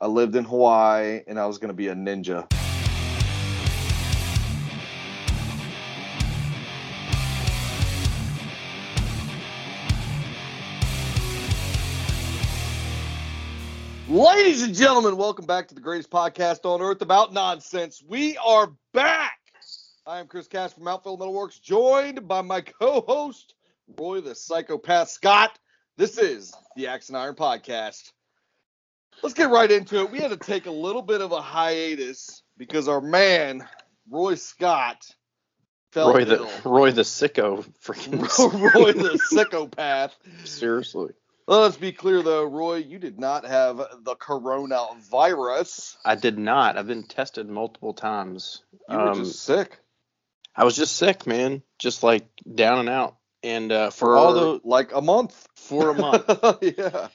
I lived in Hawaii, and I was going to be a ninja. Ladies and gentlemen, welcome back to the greatest podcast on earth about nonsense. We are back. I am Chris Cash from Outfield Metalworks, joined by my co-host Roy the Psychopath Scott. This is the Axe and Iron Podcast. Let's get right into it. We had to take a little bit of a hiatus because our man Roy Scott fell Roy the ill. Roy the sicko freaking Roy the psychopath. seriously. Well, let's be clear though, Roy, you did not have the coronavirus. I did not. I've been tested multiple times. You were Um, just sick. I was just sick, man. Just like down and out. And uh, for, all the like a month. for a month. yeah.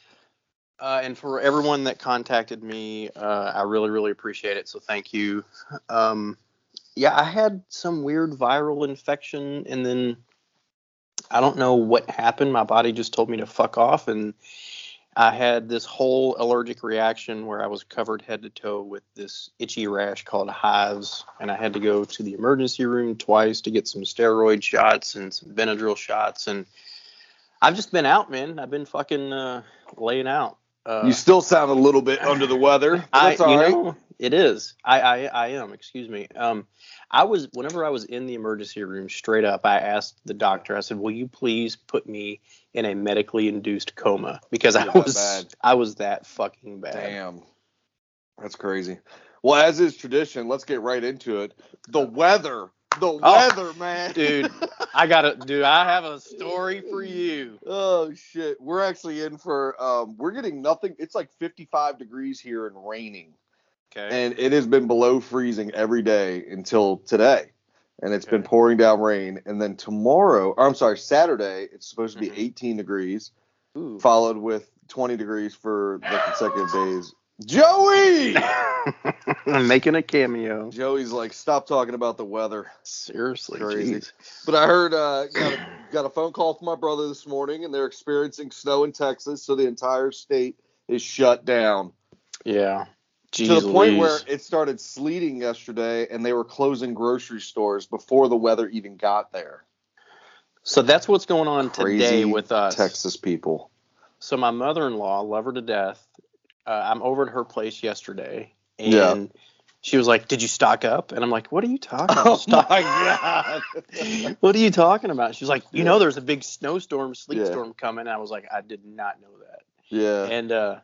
Uh, and for everyone that contacted me, uh, I really, really appreciate it. So thank you. Um, yeah, I had some weird viral infection, and then I don't know what happened. My body just told me to fuck off, and I had this whole allergic reaction where I was covered head to toe with this itchy rash called hives, and I had to go to the emergency room twice to get some steroid shots and some Benadryl shots, and I've just been out, man. I've been fucking uh, laying out. Uh, You still sound a little bit under the weather. I, That's all right. know, it is. I, I, I am. Excuse me. Um, I was whenever I was in the emergency room, straight up, I asked the doctor. I said, "Will you please put me in a medically induced coma because I was bad. I was that fucking bad." Damn. That's crazy. Well, as is tradition, let's get right into it. The weather. The weather, man. Oh, Dude, I gotta, dude. I have a story for you. Oh shit. We're actually in for um we're getting nothing. It's like 55 degrees here and raining. Okay. And it has been below freezing every day until today. And it's been pouring down rain. And then tomorrow, or I'm sorry, Saturday, it's supposed to be Mhm. 18 degrees, Ooh. followed with 20 degrees for the consecutive days. Joey! I'm making a cameo. Joey's like, stop talking about the weather. Seriously, Crazy. jeez. But I heard uh, got a, got a phone call from my brother this morning, and they're experiencing snow in Texas, so the entire state is shut down Yeah. Jeez to the point where it started sleeting yesterday, and they were closing grocery stores before the weather even got there. So that's what's going on today Crazy with us. Texas people. So my mother-in-law, love her to death. Uh, I'm over at her place yesterday, and Yeah. she was like, "Did you stock up?" And I'm like, "What are you talking about? Oh Stock- my god! what are you talking about?" She's like, "You Yeah. know, there's a big snowstorm, sleet Yeah. storm coming." And I was like, "I did not know that." yeah. And uh,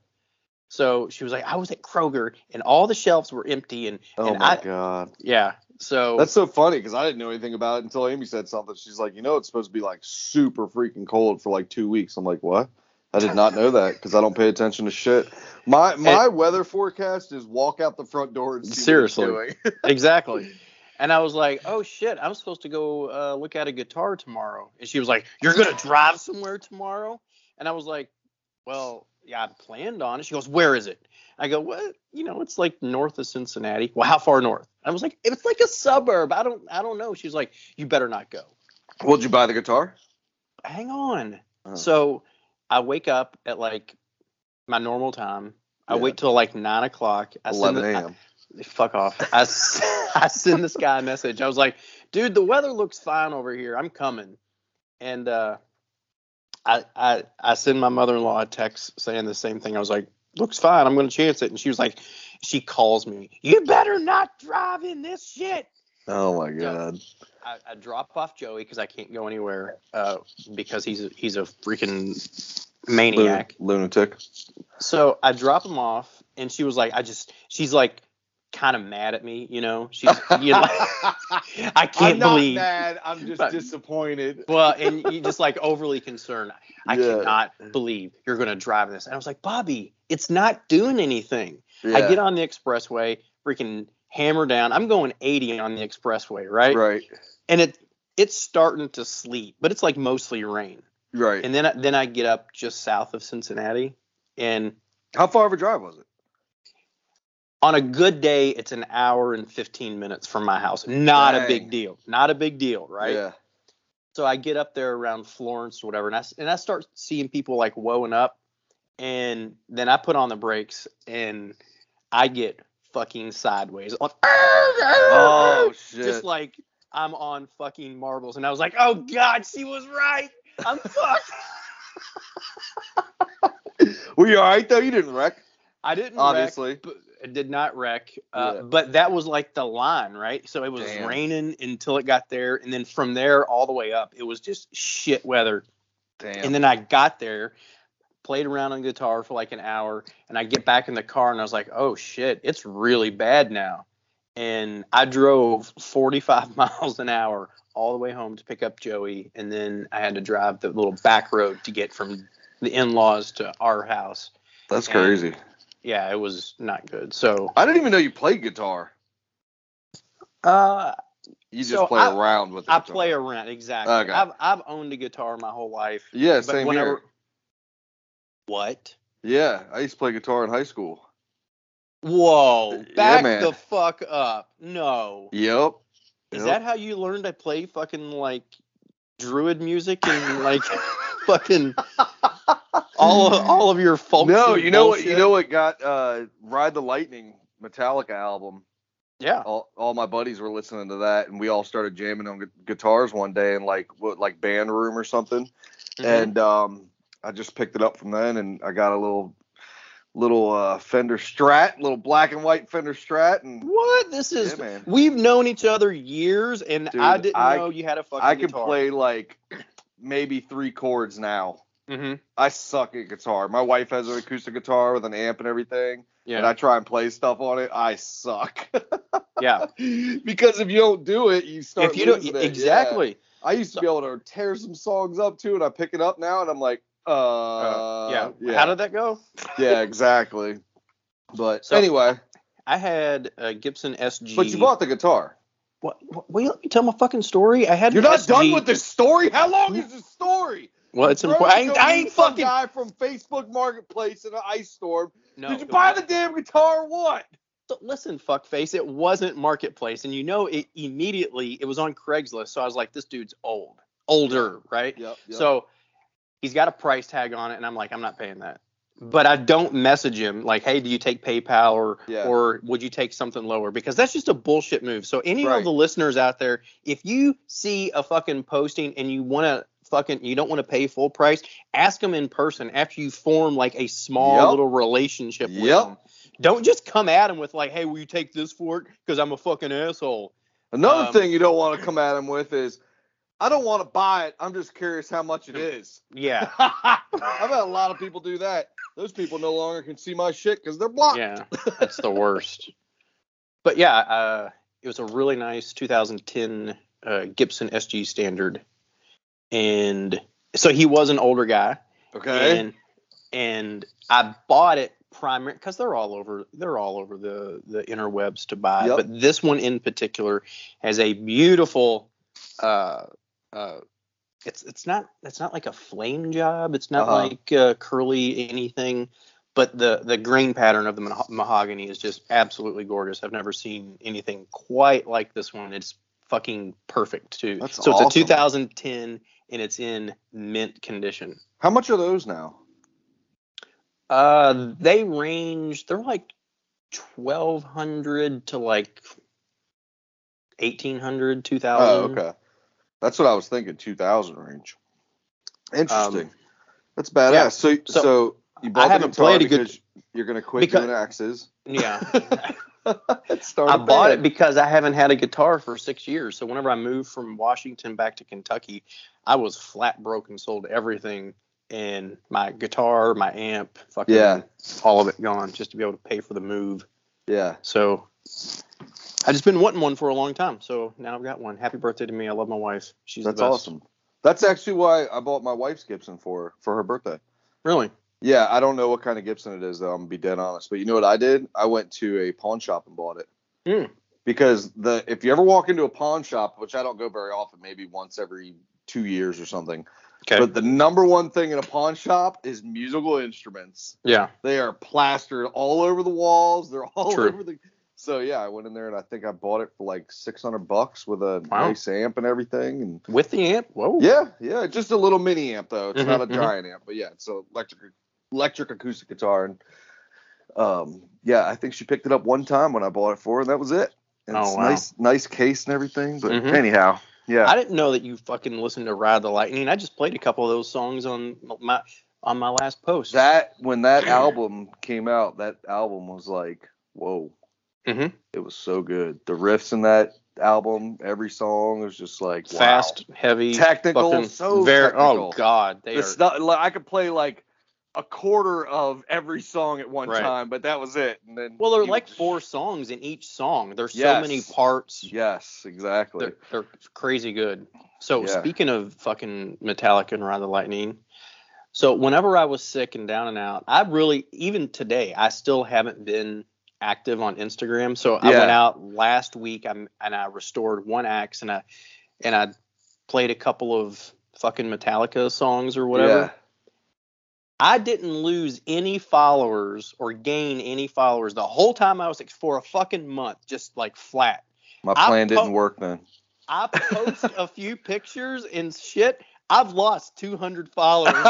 so she was like, "I was at Kroger, and all the shelves were empty." And Oh and my I, god. yeah, so That's so funny because I didn't know anything about it until Amy said something. She's like, you know, it's supposed to be like super freaking cold for like two weeks. I'm like, what? I did not know that because I don't pay attention to shit. My my weather forecast is walk out the front door and see Seriously. exactly. And I was like, "Oh shit, I'm supposed to go uh, look at a guitar tomorrow." And she was like, "You're gonna drive somewhere tomorrow?" And I was like, "Well, yeah, I planned on it." She goes, "Where is it?" I go, "What? You know, it's like north of Cincinnati." Well, how far north? I was like, "It's like a suburb. I don't, I don't know." She's like, "You better not go." Would you buy the guitar? Hang on. Oh. So I wake up at like my normal time. I Yeah. wait till like nine o'clock. I send 11 a.m. fuck off. I send this guy a message. I was like, dude, the weather looks fine over here. I'm coming. And uh, I, I I send my mother in law a text saying the same thing. I was like, looks fine. I'm gonna chance it. And she was like, she calls me. You better not drive in this shit. Oh my god. I, I drop off Joey because I can't go anywhere uh, because he's a, he's a freaking maniac. Lunatic. So I drop him off, and she was like, I just, she's like, kind of mad at me, you know. She's, you know, I can't I'm not believe. mad. I'm just But- disappointed. Well, and you just like overly concerned. I Yeah. cannot believe you're gonna drive this. And I was like, Bobby, it's not doing anything. Yeah. I get on the expressway, freaking hammer down. I'm going 80 on the expressway, right? Right. And it it's starting to sleet, but it's like mostly rain. Right. And then I- then I get up just south of Cincinnati, and How far of a drive was it? on a good day, it's an hour and 15 minutes from my house. Not a big deal. Not a big deal, right? Yeah. So I get up there around Florence or whatever, and I and I start seeing people like woeing up, and then I put on the brakes, and I get fucking sideways. Like, Oh shit. just like I'm on fucking marbles. And I was like, oh God, she was right. I'm fucked. Were you all right though? You didn't wreck, I didn't obviously. wreck, but I did not wreck. Uh, Yeah. But that was like the line, right? So it was Damn. raining until it got there, and then from there all the way up, it was just shit weather. Damn. And then I got there, played around on guitar for like an hour, and I get back in the car and I was like, oh shit, it's really bad now. And I drove 45 miles an hour all the way home to pick up Joey, and then I had to drive the little back road to get from the in-laws to our house. That's and- crazy. Yeah, it was not good. So, I didn't even know you played guitar. uh, You just So play I- around with it. I play around exactly. Okay. I've I've owned a guitar my whole life. Yeah, same whenever- here. What? Yeah, I used to play guitar in high school. Whoa! Yeah, Back man. the fuck up! No. Yep. Is Yep. that how you learned to play fucking like druid music and like fucking all of, all of your folk? No, you know what? You know what got uh, "Ride the Lightning" Metallica album. Yeah. All, all my buddies were listening to that, and we all started jamming on gu- guitars one day in like what like band room or something. Mhm. And um, I just picked it up from then, and I got a little little uh, Fender Strat, little black and white Fender Strat, and what? This is. yeah, man. We've known each other years, and Dude, I didn't I- know you had a fucking guitar. I can guitar. play like maybe three chords now. hmm I suck at guitar. My wife has an acoustic guitar with an amp and everything, yeah. and I try and play stuff on it. I suck. yeah. because if you don't do it, you start If you don't it. exactly. Yeah. I used to be able to tear some songs up too, and I pick it up now, and I'm like, uh, yeah. yeah, How did that go? yeah, exactly. But So- anyway, I had a Gibson SG. but you bought the guitar. What? what will you let me tell my fucking story? I had You're not SG. done with this story. How long is this story? Well, it's important. I ain't, I ain't fucking. guy from Facebook Marketplace in an ice storm. No. Did you buy the damn guitar or what? So listen, fuckface, it wasn't marketplace, and you know it immediately. It was on Craigslist, so I was like, this dude's old, older, right? Yep. So he's got a price tag on it, and I'm like, I'm not paying that. But I don't message him like, hey, do you take PayPal or Yeah. or would you take something lower? Because that's just a bullshit move. So any Right. of the listeners out there, if you see a fucking posting and you want to fucking you don't want to pay full price, ask them in person after you form like a small Yep. little relationship with Yep. them. Don't just come at them with like, hey, will you take this for it? Because I'm a fucking asshole. Another um, thing you don't want to come at him with is, I don't want to buy it. I'm just curious how much it is. Yeah. I've had a lot of people do that. Those people no longer can see my shit because they're blocked. Yeah, that's the worst. But yeah, uh, it was a really nice 2010 uh, Gibson SG Standard, and so he was an older guy, Okay. and and I bought it primary because they're all over they're all over the the interwebs to buy. Yep. But this one in particular has a beautiful. Uh, uh, it's it's not it's not like a flame job. It's not Uh-huh. like uh, curly anything, but the the grain pattern of the maho- mahogany is just absolutely gorgeous. I've never seen anything quite like this one. It's fucking perfect too. That's so awesome. it's a 2010 and it's in mint condition. How much are those now? Uh, they range. They're like 1200 to like 1800, 2000. Oh, okay. That's what I was thinking. 2000 range. Interesting. Um, That's badass. yeah, So, so, so you bought I haven't played a good- because you're gonna quit Because- doing axes. Yeah. I bought it because I haven't had a guitar for six years. So whenever I moved from Washington back to Kentucky, I was flat broke and sold everything. And my guitar, my amp, fucking Yeah. all of it gone just to be able to pay for the move. Yeah. So I just been wanting one for a long time. So now I've got one. Happy birthday to me. I love my wife. She's That's the best. awesome. That's actually why I bought my wife's Gibson for for her birthday. Really? Yeah, I don't know what kind of Gibson it is though. I'm gonna be dead honest. But you know what I did? I went to a pawn shop and bought it. Hmm. Because the if you ever walk into a pawn shop, which I don't go very often, maybe once every two years or something. Okay. But the number one thing in a pawn shop is musical instruments. yeah. They are plastered all over the walls. They're all True. over the. So yeah, I went in there and I think I bought it for like 600 bucks with a Wow. nice amp and everything. And With the amp? Whoa. yeah, yeah, just a little mini amp though. It's Mhm, not a mhm. giant amp, but yeah, it's a electric electric acoustic guitar. And Um, yeah, I think she picked it up one time when I bought it for her, and that was it. And Oh, it's wow. nice, nice case and everything. But Mhm. anyhow, yeah. I didn't know that you fucking listened to Ride the Lightning. I just played a couple of those songs on my on my last post. that when that album came out, that album was like, whoa. Mhm. It was so good. The riffs in that album, every song was just like wow. fast, heavy, technical, so very. technical. Oh God, they It's are. not like I could play like a quarter of every song at one Right. time, but that was it. And then well, there are like four songs in each song. There's so many parts. Yes, exactly. They're, they're crazy good. So Yeah. speaking of fucking Metallica and Ride the Lightning, so whenever I was sick and down and out, I really even today I still haven't been active on Instagram. So I Yeah. went out last week I'm, and I restored one axe and I and I played a couple of fucking Metallica songs or whatever. Yeah. I didn't lose any followers or gain any followers the whole time I was sick for a fucking month, just like flat. My I plan didn't work then. I post a few pictures and shit. I've lost 200 followers.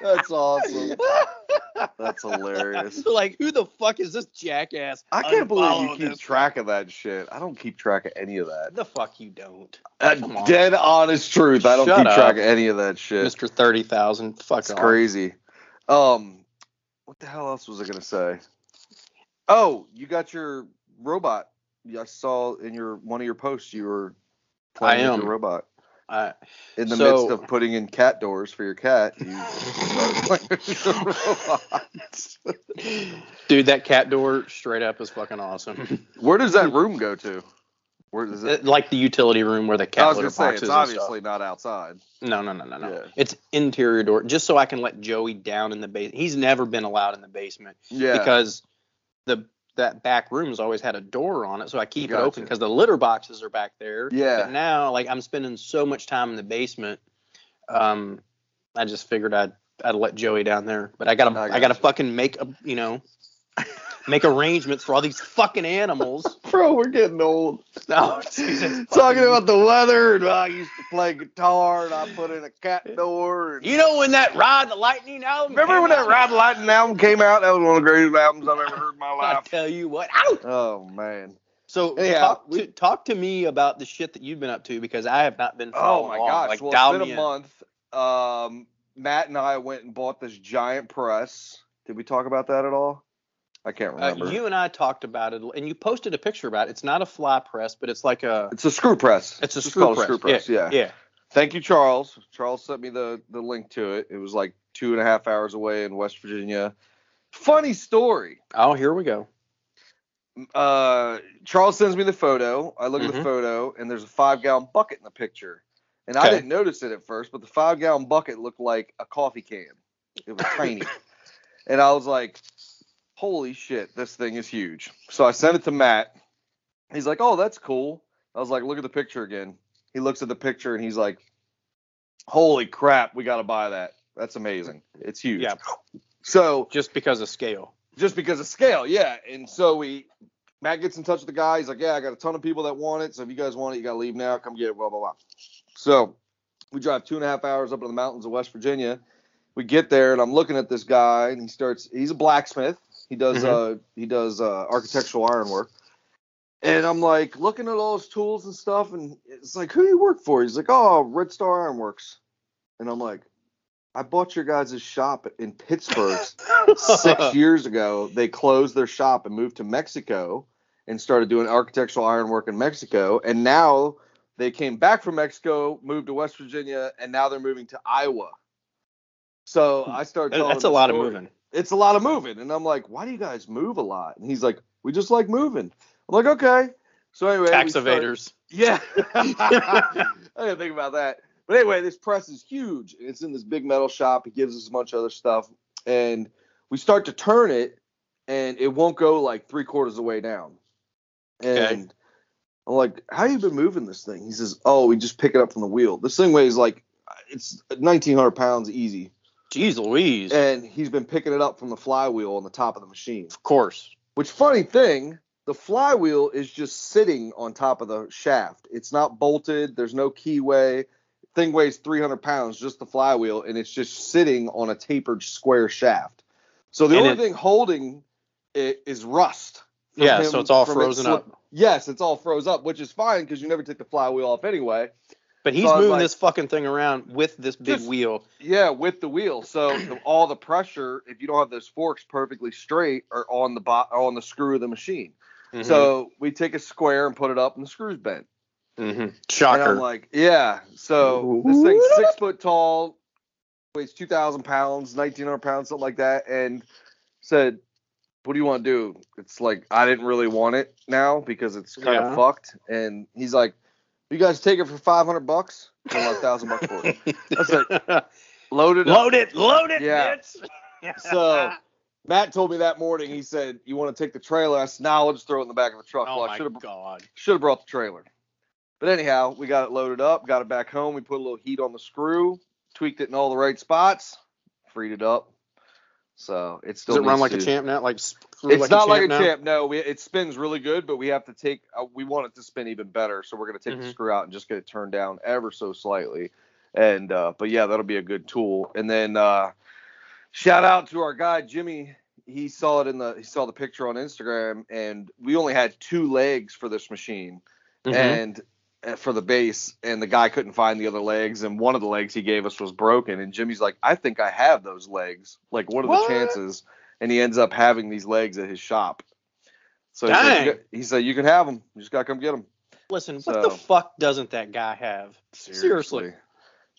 That's awesome. That's hilarious. like, who the fuck is this jackass? I can't believe you keep this track of that shit. I don't keep track of any of that. The fuck you don't, Uh, dead honest truth. I don't Shut keep up. track of any of that shit. Mister Thirty Thousand. Fuck It's off. crazy. Um, what the hell else was I gonna say? Oh, you got your robot. I saw in your one of your posts you were playing I with am. your robot I- in the So- midst of putting in cat doors for your cat. You started playing with your robot. dude, that cat door straight up is fucking awesome. Where does that room go to? Where does it? Uh, like the utility room where the I cat was litter say boxes it's obviously not outside. No, no, no, no, no. Yeah. It's interior door, just so I can let Joey down in the basement. He's never been allowed in the basement. Yeah. because the that back room's always had a door on it, so I keep it open because the litter boxes are back there. Yeah. But now, like I'm spending so much time in the basement, um, I just figured I'd I'd let Joey down there. But I gotta I I, gotta gotcha. fucking make a you know make arrangements for all these fucking animals. Bro, we're getting old. No, Jesus, Talking about the weather, and I used to play guitar, and I put in a cat door. And... You know when that Ride the Lightning album? Remember came when that out? Ride the Lightning album came out? That was one of the greatest albums I've ever heard in my life. I tell you what. Ow! Oh man. So Yeah, talk, we- to, talk to me about the shit that you've been up to because I have not been. Oh my along. gosh. Like well, it's been a in. month. Um, Matt and I went and bought this giant press. Did we talk about that at all? I can't Uh, remember. you and I talked about it, and you posted a picture about it. It's not a fly press, but it's like a. it's a screw press. It's a just screw called press. a screw press. Yeah. yeah. Thank you, Charles. Charles sent me the the link to it. It was like two and a half hours away in West Virginia. Funny story. Oh, here we go. uh, Charles sends me the photo. I look at the Mhm. photo, and there's a five gallon bucket in the picture. And I didn't notice it at first, but the five gallon bucket looked like a coffee can. It was tiny. and I was like, holy shit, this thing is huge. So I sent it to Matt. He's like, oh, that's cool. I was like, look at the picture again. He looks at the picture and he's like, holy crap, we got to buy that. That's amazing. It's huge. Yeah, So just because of scale. just because of scale, yeah. And so we Matt gets in touch with the guy. He's like, Yeah, I got a ton of people that want it. So if you guys want it, you gotta leave now. Come get it, blah blah blah. So we drive two and a half hours up in the mountains of West Virginia. We get there and I'm looking at this guy and he starts he's a blacksmith. He does uh he does uh architectural ironwork. And I'm like looking at all his tools and stuff, and it's like, who do you work for? He's like, oh, Red Star Ironworks. And I'm like, I bought your guys' shop in Pittsburgh six years ago, they closed their shop and moved to Mexico and started doing architectural ironwork in Mexico. And now they came back from Mexico, moved to West Virginia, and now they're moving to Iowa. So I started. That's a lot of moving. It's a lot of moving, and I'm like, why do you guys move a lot? And he's like, we just like moving. I'm like, okay. So anyway, Tax evaders. yeah. I didn't think about that. But anyway, this press is huge. It's in this big metal shop. He gives us a bunch of other stuff. And we start to turn it, and it won't go like three quarters of the way down. And Okay. I'm like, how you been moving this thing? He says, oh, we just pick it up from the wheel. This thing weighs like, it's 1,900 pounds easy. Jeez Louise. And he's been picking it up from the flywheel on the top of the machine. of course. Which funny thing, the flywheel is just sitting on top of the shaft. It's not bolted. There's no keyway. Thing weighs 300 pounds, just the flywheel, and it's just sitting on a tapered square shaft. So the And only it- thing holding it is rust. Yeah, him- so it's all it frozen slip- up. Yes, it's all froze up, which is fine because you never take the flywheel off anyway. But he's So moving like- this fucking thing around with this big Just- wheel. Yeah, with the wheel. So all the pressure, if you don't have those forks perfectly straight, are on the bo- on the screw of the machine. Mhm. So we take a square and put it up, and the screw's bent. Mhm. And I'm like, yeah. So this thing's six foot tall, weighs two thousand pounds, nineteen hundred pounds, something like that, and said, "What do you want to do?" It's like I didn't really want it now because it's kind Yeah. of fucked. And he's like, "You guys take it for five hundred bucks? I a thousand bucks for it. That's it. Load it up." load it, load it, Yeah. bitch. So Matt told me that morning. He said, "You want to take the trailer?" I said, "No, we'll just throw it in the back of the truck." oh well, my should have god. should have brought the trailer. But anyhow, we got it loaded up, got it back home. We put a little heat on the screw, tweaked it in all the right spots, freed it up. So it's still Does it run needs like a champ now? Like It's not like a now? champ. No, we, it spins really good, but we have to take. Uh, we want it to spin even better, so we're gonna take the Mhm. screw out and just get it turned down ever so slightly. And uh, but yeah, that'll be a good tool. And then uh, shout out to our guy Jimmy. He saw it in the he saw the picture on Instagram, and we only had two legs for this machine Mhm. and uh, for the base and the guy couldn't find the other legs and one of the legs he gave us was broken and jimmy's like i think i have those legs like what are What? the chances and he ends up having these legs at his shop so he said, he said you can have them you just gotta come get them Listen, what the fuck doesn't that guy have? Seriously.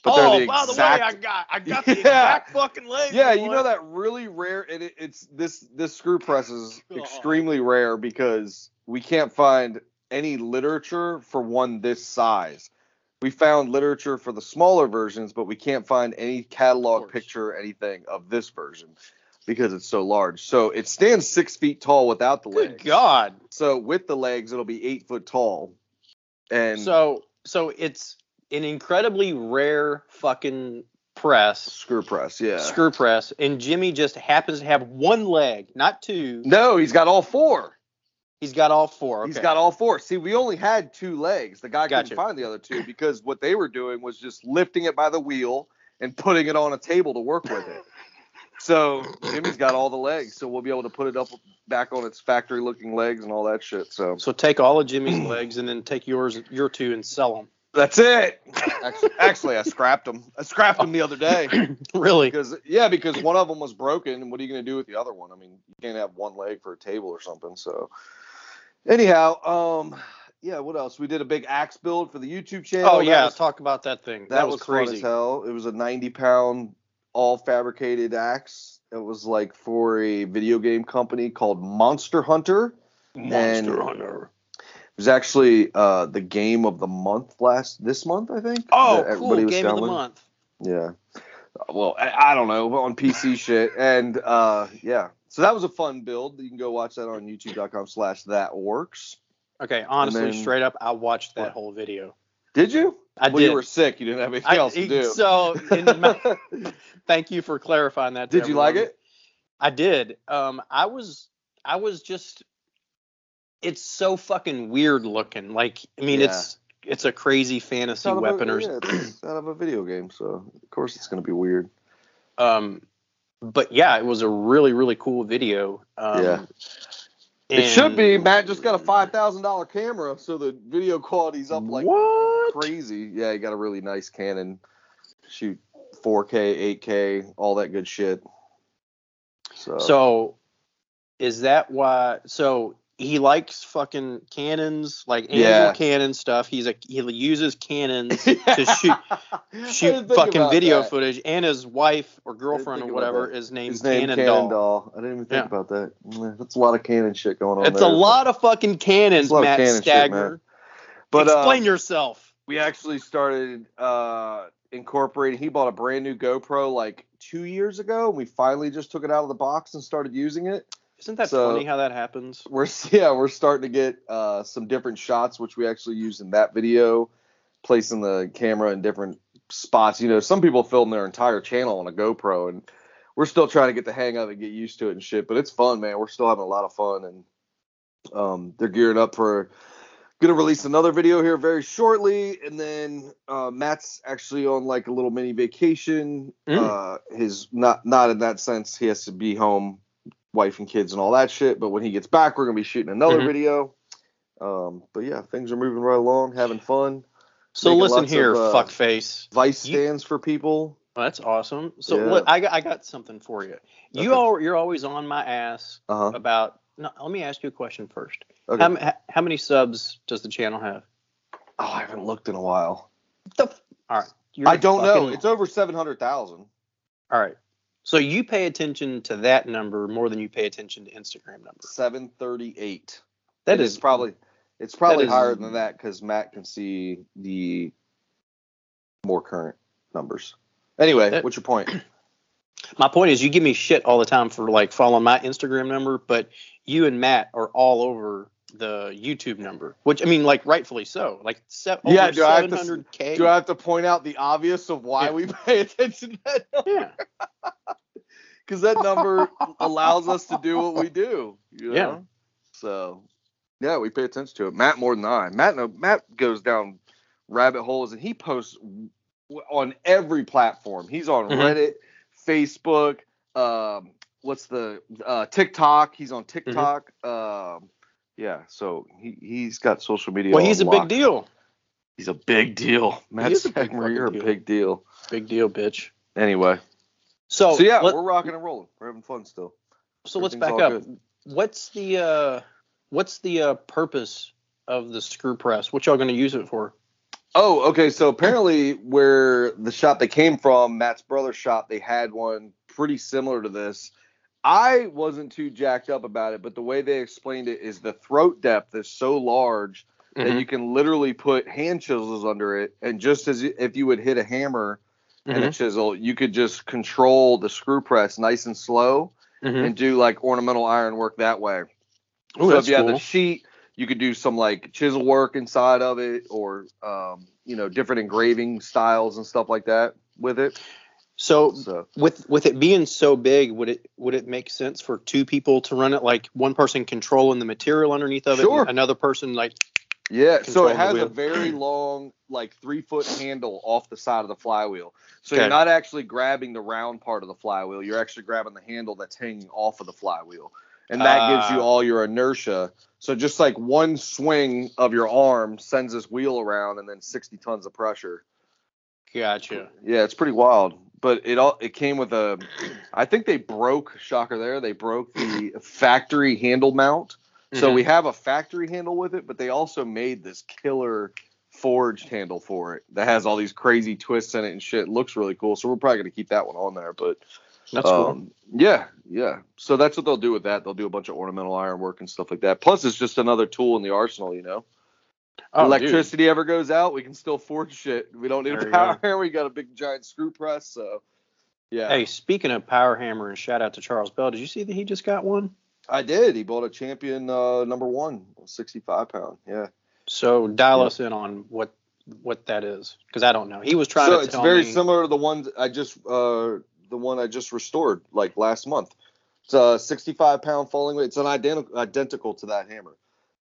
but oh, the by the way, I got I got the Yeah. exact fucking leg. yeah you know that really rare and it, it's this this screw press is God. Oh. extremely rare because we can't find any literature for one this size we found literature for the smaller versions but we can't find any catalog picture or anything of this version because it's so large so it stands six feet tall without the legs. Good God. so with the legs it'll be eight foot tall and So so it's an incredibly rare fucking press, screw press yeah screw press, and Jimmy just happens to have one leg, not two. no he's got all four He's got all four. Okay. He's got all four. See, we only had two legs. The guy Gotcha. couldn't find the other two because what they were doing was just lifting it by the wheel and putting it on a table to work with it. So Jimmy's got all the legs, so we'll be able to put it up back on its factory looking legs and all that shit. So So take all of Jimmy's legs and then take yours, your two, and sell them. that's it. Actually, actually, I scrapped them. I scrapped them the other day really? because yeah, because one of them was broken. And what are you gonna do with the other one? I mean, you can't have one leg for a table or something. So anyhow, um, yeah. What else? We did a big axe build for the YouTube channel. Oh That yeah, was talk about that thing. That, That, was, was, fun as crazy. hell. It was a 90 pound all fabricated acts. It was like for a video game company called Monster Hunter. Monster And- Hunter. It was actually uh, the game of the month last this month, I think. Oh, cool. Game of the month. Yeah. Well, I, I don't know on PC shit, and uh, yeah. So that was a fun build. You can go watch that on YouTube.com/slash That Works. Okay, honestly, then- straight up, I watched that What? whole video. Did you? I well, did. you were sick. You didn't have anything I- else to do. So, in my, thank you for clarifying that. Did you like it? I did. Um, I was, I was just, it's so fucking weird looking. Like, I mean, Yeah. it's, it's a crazy fantasy of weapon a, or, yeah, it's out of a video game, so of course it's gonna be weird. um, but yeah, it was a really, really cool video. Um, Yeah. It should be. Matt just got a five thousand dollar camera, so the video quality's up like what? crazy. Yeah, he got a really nice Canon, shoot 4K, 8K, all that good shit. So, So, is that why? So he likes fucking cannons, like Yeah. cannon stuff. He's a he uses cannons to shoot- shoot fucking video footage, and his wife or girlfriend or whatever that. is named His name Cannon, Cannon Doll. Doll. I didn't even think Yeah. about that. That's a lot of Canon shit going on. It's there. a lot of fucking cannons, It's a lot of Matt cannon shit, man. But uh, Explain yourself. we actually started uh, incorporating. He bought a brand new GoPro like two years ago, and we finally just took it out of the box and started using it. Isn't that so- funny how that happens? We're yeah, we're starting to get uh, some different shots, which we actually used in that video, placing the camera in different spots. You know, some people film their entire channel on a GoPro, and we're still trying to get the hang of it, get used to it and shit. But it's fun, man. We're still having a lot of fun, and um, they're gearing up for gonna release another video here very shortly, and then uh, Matt's actually on like a little mini vacation. Mm. Uh, his not not in that sense, he has to be home wife and kids and all that shit. But when he gets back, we're gonna be shooting another Mhm. video. Um, but yeah, things are moving right along, having fun. So listen here, of, uh, fuckface. Vice You- stands for people. Well, that's awesome. So Yeah. what I got I got something for you. You Okay. all you're always on my ass Uh huh. about no, let me ask you a question first. Okay. How, how many subs does the channel have? oh, I haven't looked in a while. The f- all right. You're I don't know. It's over seven hundred thousand. all right. So you pay attention to that number more than you pay attention to Instagram numbers. Seven thirty eight. That is, is probably it's probably is- higher than that because Matt can see the more current numbers. Anyway, That- what's your point? my point is you give me shit all the time for like following my Instagram number, but you and Matt are all over the YouTube number, which I mean, like rightfully so. Like se- Yeah, do I have to- 700k. Do I have to point out the obvious of why Yeah. we pay attention to that number? yeah. Because that number allows us to do what we do. You know? Yeah. So, yeah, we pay attention to it. Matt more than I. Matt no, Matt goes down rabbit holes and he posts on every platform. He's on Mhm. Reddit, Facebook, um, what's the uh, TikTok. He's on Mm-hmm. TikTok. Um, yeah, so he he's got social media. Well, he's a big deal. He's a big deal. Matt big you're a deal. big deal. Big deal, bitch. Anyway, So, so yeah, let, we're rocking and rolling. We're having fun still. so let's back up. What's the uh, what's the uh, purpose of the screw press? What y'all gonna use it for? Oh, okay. So apparently, where the shop they came from, Matt's brother's shop, they had one pretty similar to this. I wasn't too jacked up about it, but the way they explained it is the throat depth is so large that Mhm. you can literally put hand chisels under it, and just as if you would hit a hammer and a Mhm. chisel, you could just control the screw press nice and slow Mhm. and do like ornamental iron work that way. Ooh, so if you have cool. the sheet, you could do some like chisel work inside of it, or um, you know, different engraving styles and stuff like that with it. So So with with it being so big, would it would it make sense for two people to run it? Like one person controlling the material underneath of it, Sure. and another person like yeah, so it has a very long, like three foot handle off the side of the flywheel. So Okay. you're not actually grabbing the round part of the flywheel. You're actually grabbing the handle that's hanging off of the flywheel, and that gives you Ah. all your inertia. So just like one swing of your arm sends this wheel around, and then 60 tons of pressure. gotcha. Yeah, it's pretty wild. But it all it came with a I think they broke shocker there. They broke the factory handle mount. So Mhm. we have a factory handle with it, but they also made this killer forged handle for it that has all these crazy twists in it and shit. It looks really cool. So we're probably gonna keep that one on there. But That's cool. um, yeah, yeah. So that's what they'll do with that. They'll do a bunch of ornamental iron work and stuff like that. Plus, it's just another tool in the arsenal, you know. Oh, dude. Electricity ever goes out, we can still forge shit. We don't need There a power hammer. We got a big giant screw press. So yeah, Hey, speaking of power hammer, and shout out to Charles Bell. Did you see that he just got one? I did. He bought a champion uh, number one, 65 pound. Yeah. So dial Yeah. us in on what what that is, because I don't know. He was trying So to it's very me. similar to the one I just uh, the one I just restored like last month. It's a 65 pound falling weight. It's an identical identical to that hammer.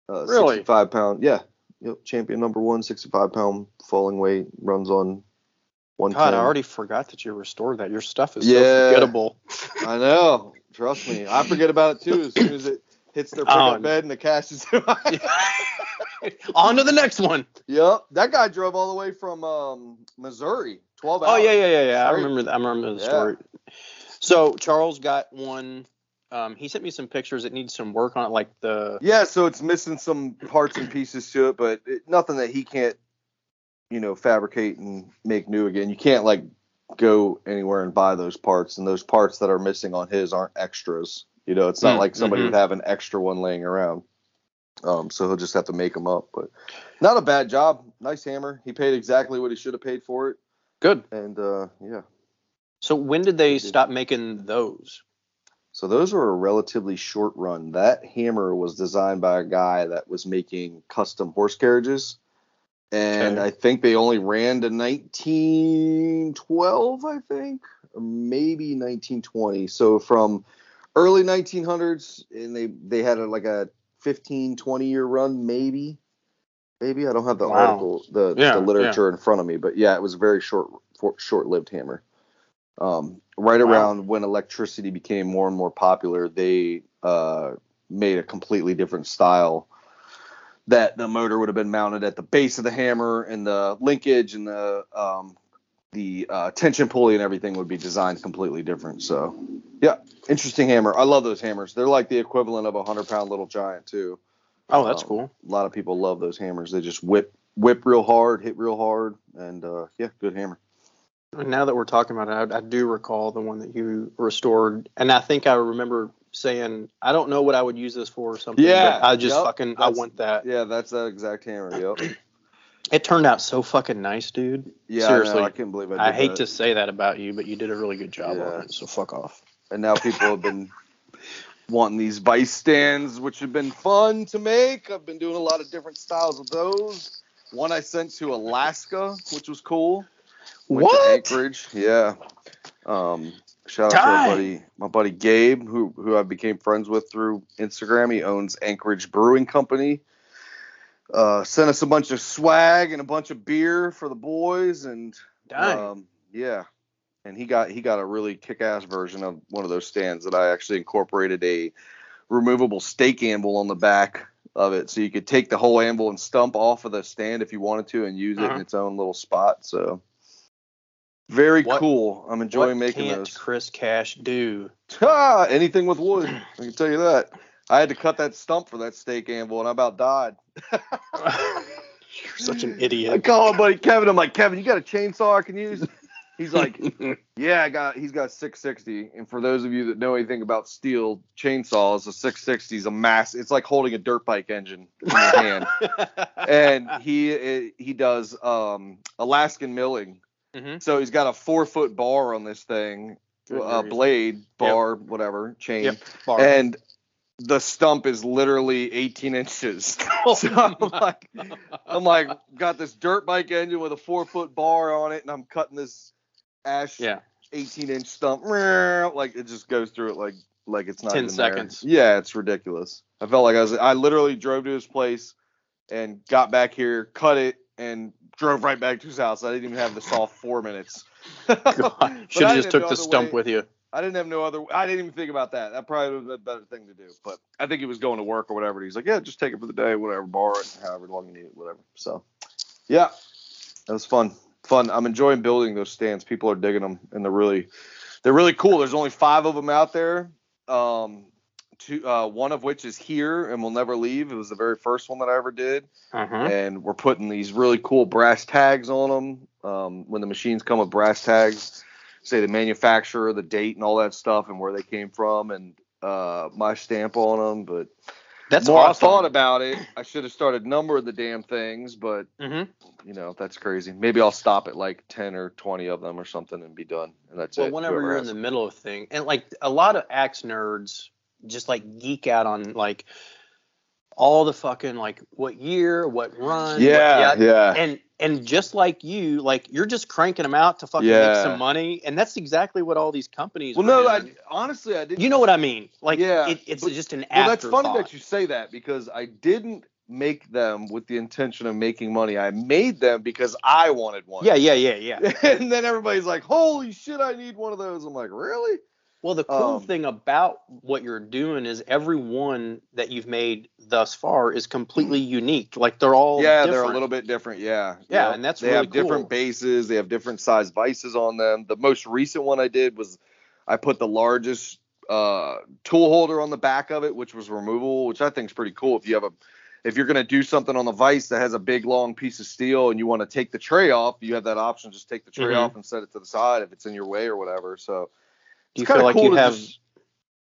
Uh, Really? 65 pound. Yeah. Yep. Champion number one, 65 pound falling weight runs on one. God, I already forgot that you restored that. Your stuff is Yeah. so forgettable. I know. Trust me. I forget about it too as soon as it hits their pickup Oh. bed and the cash is. on to the next one. Yep, that guy drove all the way from um, Missouri, 12 hours. Oh yeah, yeah, yeah, yeah. I remember. That. I remember the Yeah. story. So Charles got one. Um, he sent me some pictures that need some work on it, like the. Yeah, so it's missing some parts and pieces to it, but it, nothing that he can't, you know, fabricate and make new again. You can't like go anywhere and buy those parts, and those parts that are missing on his aren't extras. You know, it's not Mm, like somebody mhm. would have an extra one laying around. Um, so he'll just have to make them up, but not a bad job. Nice hammer. He paid exactly what he should have paid for it, Good. and uh, yeah. So when did they stop making those? So those were a relatively short run. That hammer was designed by a guy that was making custom horse carriages. And Okay. I think they only ran to 1912, I think, or maybe 1920. So from early 1900s, and they they had a, like a 15, 20 year run, maybe. Maybe I don't have the Wow. article, the, Yeah, the literature in front of me, but yeah, it was a very short, short-lived hammer. Um, right Wow. around when electricity became more and more popular, they uh, made a completely different style. That the motor would have been mounted at the base of the hammer, and the linkage and the um, the uh, tension pulley and everything would be designed completely different. So, yeah, interesting hammer. I love those hammers. They're like the equivalent of a hundred pound little giant too. Oh, that's Um, cool. A lot of people love those hammers. They just whip whip real hard, hit real hard, and uh, yeah, good hammer. Now that we're talking about it, I, I do recall the one that you restored, and I think I remember saying, "I don't know what I would use this for or something." Yeah, but I just yep, fucking I want that. Yeah, that's that exact hammer. Yep. It turned out so fucking nice, dude. Yeah, Seriously, I, know, I can't believe I I hate that. to say that about you, but you did a really good job Yeah. on it. So fuck off. And now people have been wanting these vice stands, which have been fun to make. I've been doing a lot of different styles of those. One I sent to Alaska, which was cool. Went to What? Anchorage. Yeah. Um, shout out to Dang. my buddy, my buddy Gabe, who who I became friends with through Instagram. He owns Anchorage Brewing Company. Uh, sent us a bunch of swag and a bunch of beer for the boys, and um, yeah, and he got he got a really kick-ass version of one of those stands that I actually incorporated a removable stake anvil on the back of it, so you could take the whole anvil and stump off of the stand if you wanted to, and use it Uh-huh. in its own little spot. So very What- cool. I'm enjoying making can't those. Chris Cash do? Ah, anything with wood, I can tell you that. I had to cut that stump for that steak anvil, and I about died. You're such an idiot. I call my buddy Kevin. I'm like, Kevin, you got a chainsaw I can use? He's like, Yeah, I got he's got 660. And for those of you that know anything about Stihl chainsaws, a 660 is a mass. It's like holding a dirt bike engine in your hand. and he he does um Alaskan milling. Mhm. So he's got a four foot bar on this thing, a grief. blade bar, whatever chain, Yep. Bar. and the stump is literally 18 inches. so I'm like, I'm like, got this dirt bike engine with a four foot bar on it, and I'm cutting this ash yeah. 18 inch stump. Like it just goes through it like like it's not 10 even there. seconds. Yeah, it's ridiculous. I felt like I was. I literally drove to his place and got back here, cut it, and drove right back to his house. I didn't even have the saw four minutes. Should have just took know the stump way- with you. I didn't have no other. I didn't even think about that. That probably would have been a better thing to do. But I think he was going to work or whatever. He's like, yeah, just take it for the day, whatever, borrow it, however long you need it, whatever. So, yeah, that was fun. Fun. I'm enjoying building those stands. People are digging them, and they're really, they're really cool. There's only five of them out there. Um, two, uh, one of which is here and will never leave. It was the very first one that I ever did Uh-huh. and we're putting these really cool brass tags on them. Um, when the machines come with brass tags, say the manufacturer, the date, and all that stuff, and where they came from, and uh, my stamp on them. But That's more awesome. I thought about it, I should have started numbering the damn things. But Mhm. you know that's crazy. Maybe I'll stop at like ten or twenty of them or something and be done, and that's Well, it. whenever Whoever you're in the them. middle of thing, and like a lot of axe nerds just like geek out on like all the fucking like what year, what run, what yeah, yeah, and and just like you, like you're just cranking them out to fucking Yeah. make some money, and that's exactly what all these companies. Well, no, I, honestly, I didn't. you know what I mean? Like, Yeah, it, it's but- just an Well, that's funny that you say that because I didn't make them with the intention of making money. I made them because I wanted one. Yeah, yeah, yeah, yeah. and then everybody's like, "Holy shit, I need one of those." I'm like, "Really?" Well, the cool Um, thing about what you're doing is every one that you've made thus far is completely unique. Like they're all yeah, they're a little bit different. Yeah, Yeah, Yep. and that's they really have different bases. They have different size vices on them. The most recent one I did was I put the largest uh, tool holder on the back of it, which was removable, which I think is pretty cool. If you have a if you're gonna do something on the vise that has a big long piece of steel and you want to take the tray off, you have that option. Just take the tray Mhm. off and set it to the side if it's in your way or whatever. So Do you feel like cool you have? just-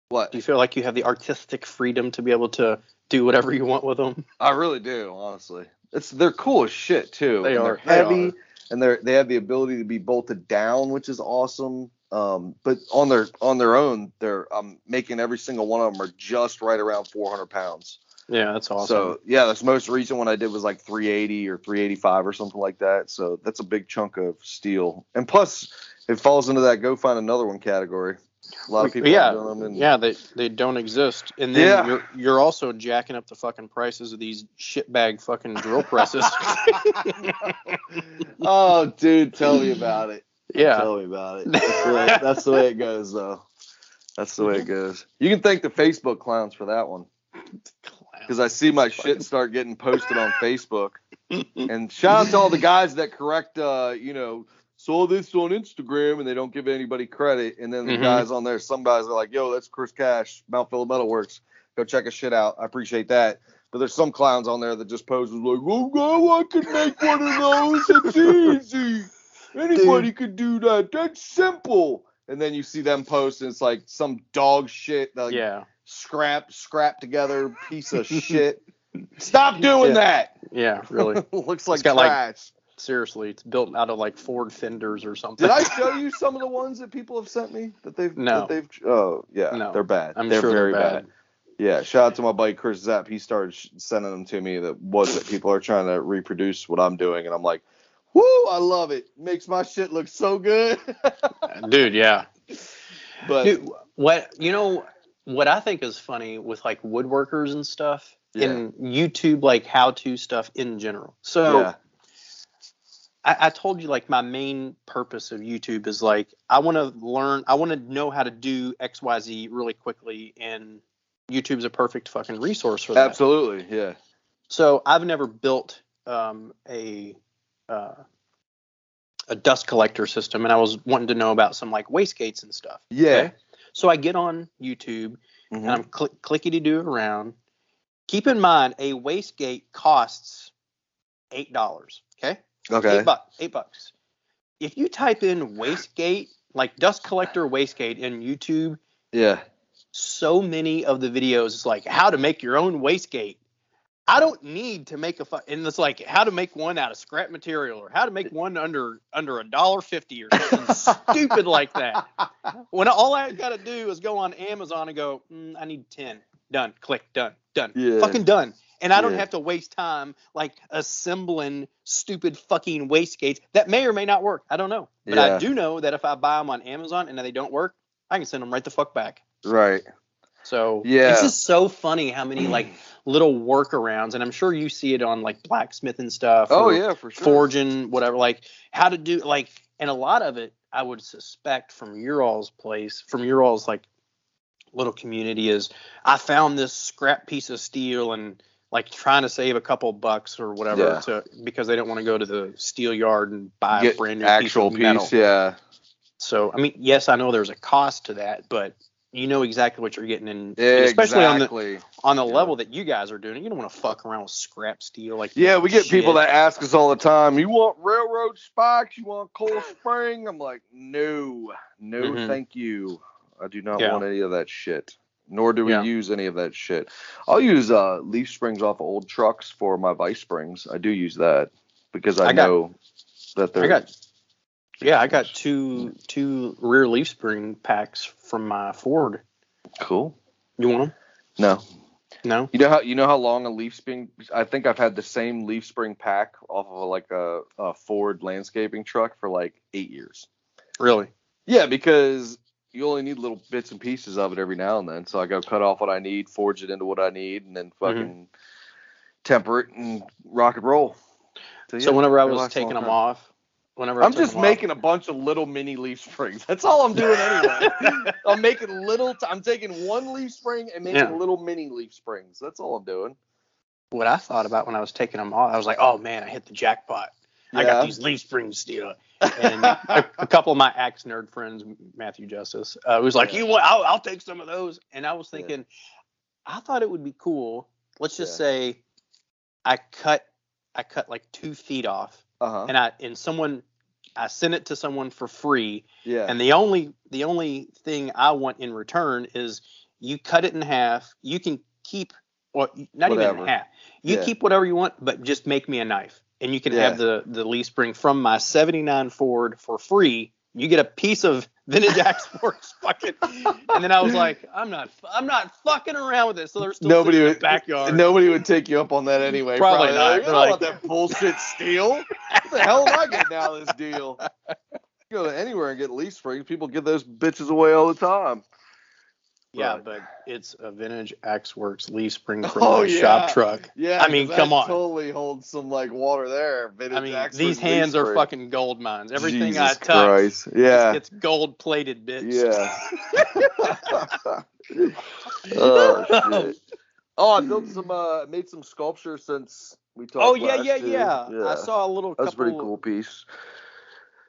what Do you feel like you have the artistic freedom to be able to do whatever you want with them? I really do, honestly. It's they're cool as shit too. They and are, They're they heavy, are. and they're they have the ability to be bolted down, which is awesome. Um, but on their on their own, they're um making every single one of them are just right around 400 pounds. Yeah, that's awesome. So yeah, this most recent one I did was like 380 or 385 or something like that. So that's a big chunk of steel, and plus it falls into that go find another one category. A lot of people yeah, are them, and yeah, they they don't exist, and then Yeah. you're you're also jacking up the fucking prices of these shitbag fucking drill presses. oh, dude, tell me about it. Yeah. Tell me about it. That's the, way, that's the way it goes, though. That's the way it goes. You can thank the Facebook clowns for that one. Because I see my shit start getting posted on Facebook. And shout out to all the guys that correct, uh, you know, saw this on Instagram and they don't give anybody credit. And then the Mhm. guys on there, some guys are like, yo, that's Chris Cash, Mount Phillip Metalworks. Go check his shit out. I appreciate that. But there's some clowns on there that just pose poses like, oh, no, I could make one of those. It's easy. Anybody could do that. That's simple. And then you see them post and it's like some dog shit, like yeah. scrap, scrap together piece of shit. Stop doing Yeah. that. Yeah. Really. Looks like got, like, trash. Seriously, it's built out of like Ford fenders or something. Did I show you some of the ones that people have sent me that they've No. that they've oh yeah No. they're bad I'm they're sure very they're bad. bad. yeah shout out to my buddy Chris Zapp he started sending them to me that was that people are trying to reproduce what I'm doing and I'm like whoo I love it makes my shit look so good Dude, yeah. but Dude, what you know what I think is funny with like woodworkers and stuff Yeah. and YouTube like how to stuff in general. So yeah I, I told you like my main purpose of YouTube is like I want to learn, I want to know how to do X Y Z really quickly, and YouTube's a perfect fucking resource for that. absolutely yeah So I've never built um, a uh, a dust collector system, and I was wanting to know about some like wastegates and stuff. yeah Okay. So I get on YouTube Mhm. and I'm cl- clickety do around. Keep in mind, a wastegate costs eight dollars. Okay, okay eight bucks. Eight bucks. If you type in wastegate, like dust collector wastegate in YouTube, yeah so many of the videos is like how to make your own wastegate. I don't need to make a fu- and it's like how to make one out of scrap material or how to make one under under a dollar fifty or something stupid like that. When all I got to do is go on Amazon and go, mm, I need ten. Done. Click. Done. Done. Yeah. Fucking done. And I don't Yeah. have to waste time like assembling stupid fucking wastegates that may or may not work. I don't know. But Yeah. I do know that if I buy them on Amazon and they don't work, I can send them right the fuck back. right So Yeah. it's just so funny how many like little workarounds, and I'm sure you see it on like blacksmith and stuff. oh or yeah for sure forging, whatever. Like how to do like, and a lot of it I would suspect from your all's place, from your all's like little community is I found this scrap piece of steel and like trying to save a couple bucks or whatever Yeah. to because they don't want to go to the steel yard and buy a brand new actual piece of metal. piece yeah So I mean, yes, I know there's a cost to that, but you know exactly what you're getting in, especially on the on the Yeah. level that you guys are doing. You don't want to fuck around with scrap steel like Yeah, we get people that ask us all the time, you want railroad spikes? You want coal spring? I'm like, no, no, Mhm. thank you. I do not Yeah. want any of that shit. Nor do we Yeah. use any of that shit. I'll use uh, leaf springs off of old trucks for my vice springs. I do use that because I, I got- know that they're. I got yeah, I got two two rear leaf spring packs from my Ford. cool. You want them? No, No. you know how you know how long a leaf spring. I think I've had the same leaf spring pack off of a, like a, a Ford landscaping truck for like eight years. Really? Yeah, because you only need little bits and pieces of it every now and then. So I go cut off what I need, forge it into what I need, and then Mm-hmm. fucking temper it and rock and roll. So yeah, whenever I was taking them time. off, whenever I I'm just making a bunch of little mini leaf springs. That's all I'm doing anyway. I'm making little. T- I'm taking one leaf spring and making Yeah. little mini leaf springs. That's all I'm doing. what I thought about when I was taking them off, I was like, oh man, I hit the jackpot. I got these leaf springs still. And a, a couple of my axe nerd friends, Matthew Justice, uh, was like, Yeah. "You want? I'll, I'll take some of those." And I was Yeah. thinking, I thought it would be cool. Let's just Yeah. say, I cut, I cut like two feet off, Uh huh. and I and someone, I sent it to someone for free, Yeah. and the only the only thing I want in return is you cut it in half. You can keep, or not even Whatever. in half. You Yeah. keep whatever you want, but just make me a knife, and you can Yeah. have the the leaf spring from my '79 Ford for free. You get a piece of vintage axe works fucking, and then I was like, I'm not, I'm not fucking around with this. So they're Nobody in would the backyard. Nobody would take you up on that anyway. Probably not. Like, I like- want that bullshit steel. What the hell am I getting out of this deal? You go to anywhere and get leaf springs. People give those bitches away all the time. Yeah, but it's a vintage Axe Works leaf spring from Oh, yeah. shop truck. Yeah, I mean, come on. Totally holds some like water there. Vintage I mean, these hands are fucking gold mines. Everything Jesus I touch, Christ. Yeah. it's gold plated, bitch. Yeah. oh shit. Oh, I built some uh made some sculpture since we talked. oh yeah, yeah, too. yeah, I saw a little. That's a pretty cool piece.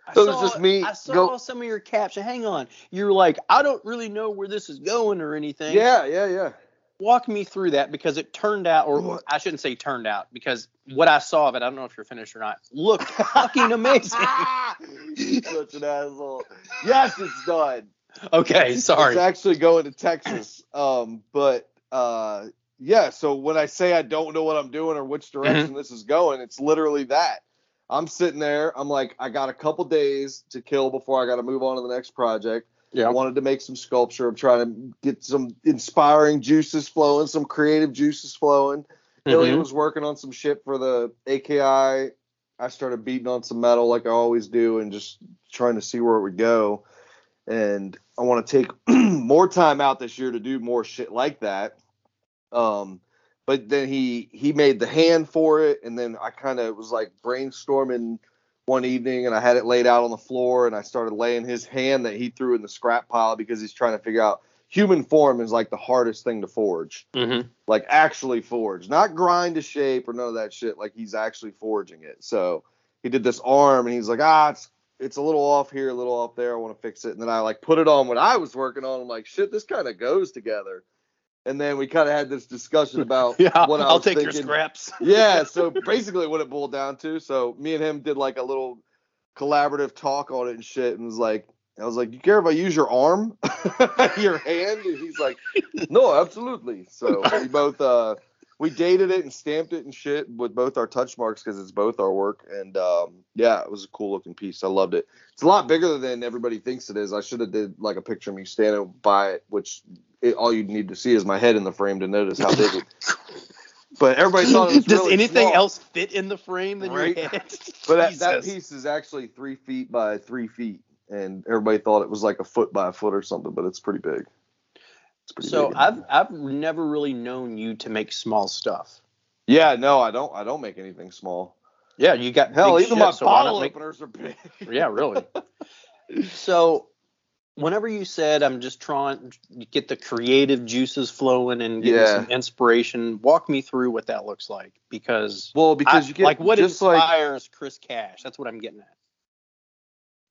I That was just me. I saw Go- some of your caption. Hang on, you're like, I don't really know where this is going or anything. Yeah, yeah, yeah. Walk me through that because it turned out, or What? I shouldn't say turned out, because what I saw of it, I don't know if you're finished or not, looked fucking amazing. Such an asshole. Yes, it's done. okay, sorry. It's actually going to Texas. Um, but uh, yeah. So when I say I don't know what I'm doing or which direction Mm-hmm. this is going, it's literally that. I'm sitting there. I'm like, I got a couple days to kill before I got to move on to the next project. Yeah. I wanted to make some sculpture. I'm trying to get some inspiring juices flowing, some creative juices flowing. Ilya Mhm. was working on some shit for the AKI. I started beating on some metal like I always do and just trying to see where it would go. And I want to take more time out this year to do more shit like that. Um, but then he he made the hand for it, and then I kind of was like brainstorming one evening, and I had it laid out on the floor, and I started laying his hand that he threw in the scrap pile because he's trying to figure out human form is like the hardest thing to forge Mhm. like actually forge, not grind to shape or none of that shit. Like he's actually forging it. So he did this arm, and he's like, ah, it's it's a little off here, a little off there. I want to fix it. And then I like put it on what I was working on. I'm like, shit, this kind of goes together. And then we kind of had this discussion about Yeah, what I was doing. I'll was take your scraps. yeah, so basically what it boiled down to. So me and him did like a little collaborative talk on it and shit, and was like, I was like, you care if I use your arm, your hand? And he's like, no, absolutely. So we both uh we dated it and stamped it and shit with both our touch marks because it's both our work. And um yeah, it was a cool looking piece. I loved it. It's a lot bigger than everybody thinks it is. I should have did like a picture of me standing by it, which it, all you need to see is my head in the frame to notice how big it. But everybody thought it was Does really anything small. else fit in the frame than Right. your head? But that, that piece is actually three feet by three feet, and everybody thought it was like a foot by a foot or something, but it's pretty big. So big. I've I've never really known you to make small stuff. yeah, no, I don't. I don't make anything small. Yeah, you got Hell, even shit, my so bottle make- openers are big. Yeah, really. so, whenever you said I'm just trying to get the creative juices flowing and getting Yeah. some inspiration, walk me through what that looks like because Well, because I- you get like what just like inspires Chris Cash. That's what I'm getting at.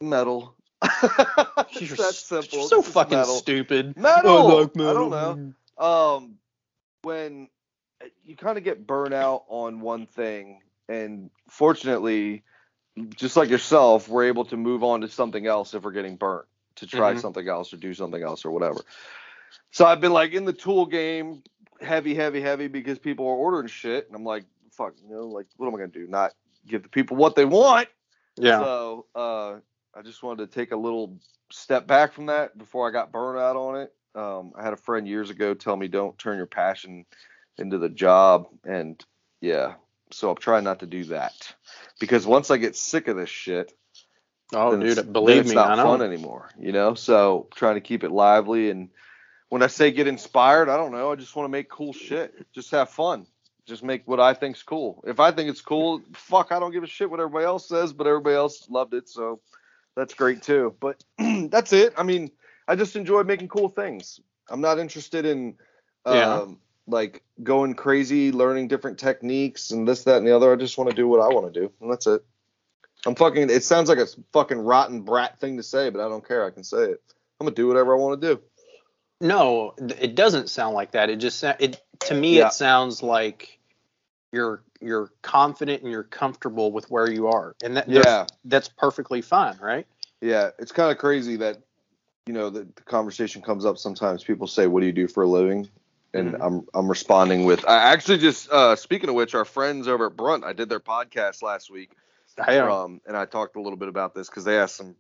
metal. You're, That's simple. you're so It's fucking metal. stupid. Metal. I like I don't know. um when you kind of get burnt out on one thing and fortunately just like yourself we're able to move on to something else if we're getting burnt to try Mhm. something else or do something else or whatever so i've been like in the tool game heavy heavy heavy because people are ordering shit and i'm like fuck you know like what am i gonna do not give the people what they want Yeah. so uh, I just wanted to take a little step back from that before I got burned out on it. Um, I had a friend years ago tell me don't turn your passion into the job, and yeah, so I'm trying not to do that because once I get sick of this shit, oh, dude, believe it's me, not fun anymore. You know, so trying to keep it lively and when I say get inspired, I don't know. I just want to make cool shit. Just have fun. Just make what I think's cool. If I think it's cool, fuck, I don't give a shit what everybody else says, but everybody else loved it, so that's great too. But that's it. I mean, I just enjoy making cool things. I'm not interested in um, Yeah. like going crazy, learning different techniques and this, that, and the other. I just want to do what I want to do, and that's it. I'm fucking. It sounds like a fucking rotten brat thing to say, but I don't care. I can say it. I'm gonna do whatever I want to do. No, it doesn't sound like that. It just it to me Yeah. it sounds like you're you're confident and you're comfortable with where you are, and that Yeah, that's perfectly fine, right? yeah. It's kind of crazy that you know the, the conversation comes up sometimes. People say, "What do you do for a living?" And Mhm. I'm I'm responding with, I actually just uh, speaking of which, our friends over at Brunt, I did their podcast last week. Um, and I talked a little bit about this because they asked some.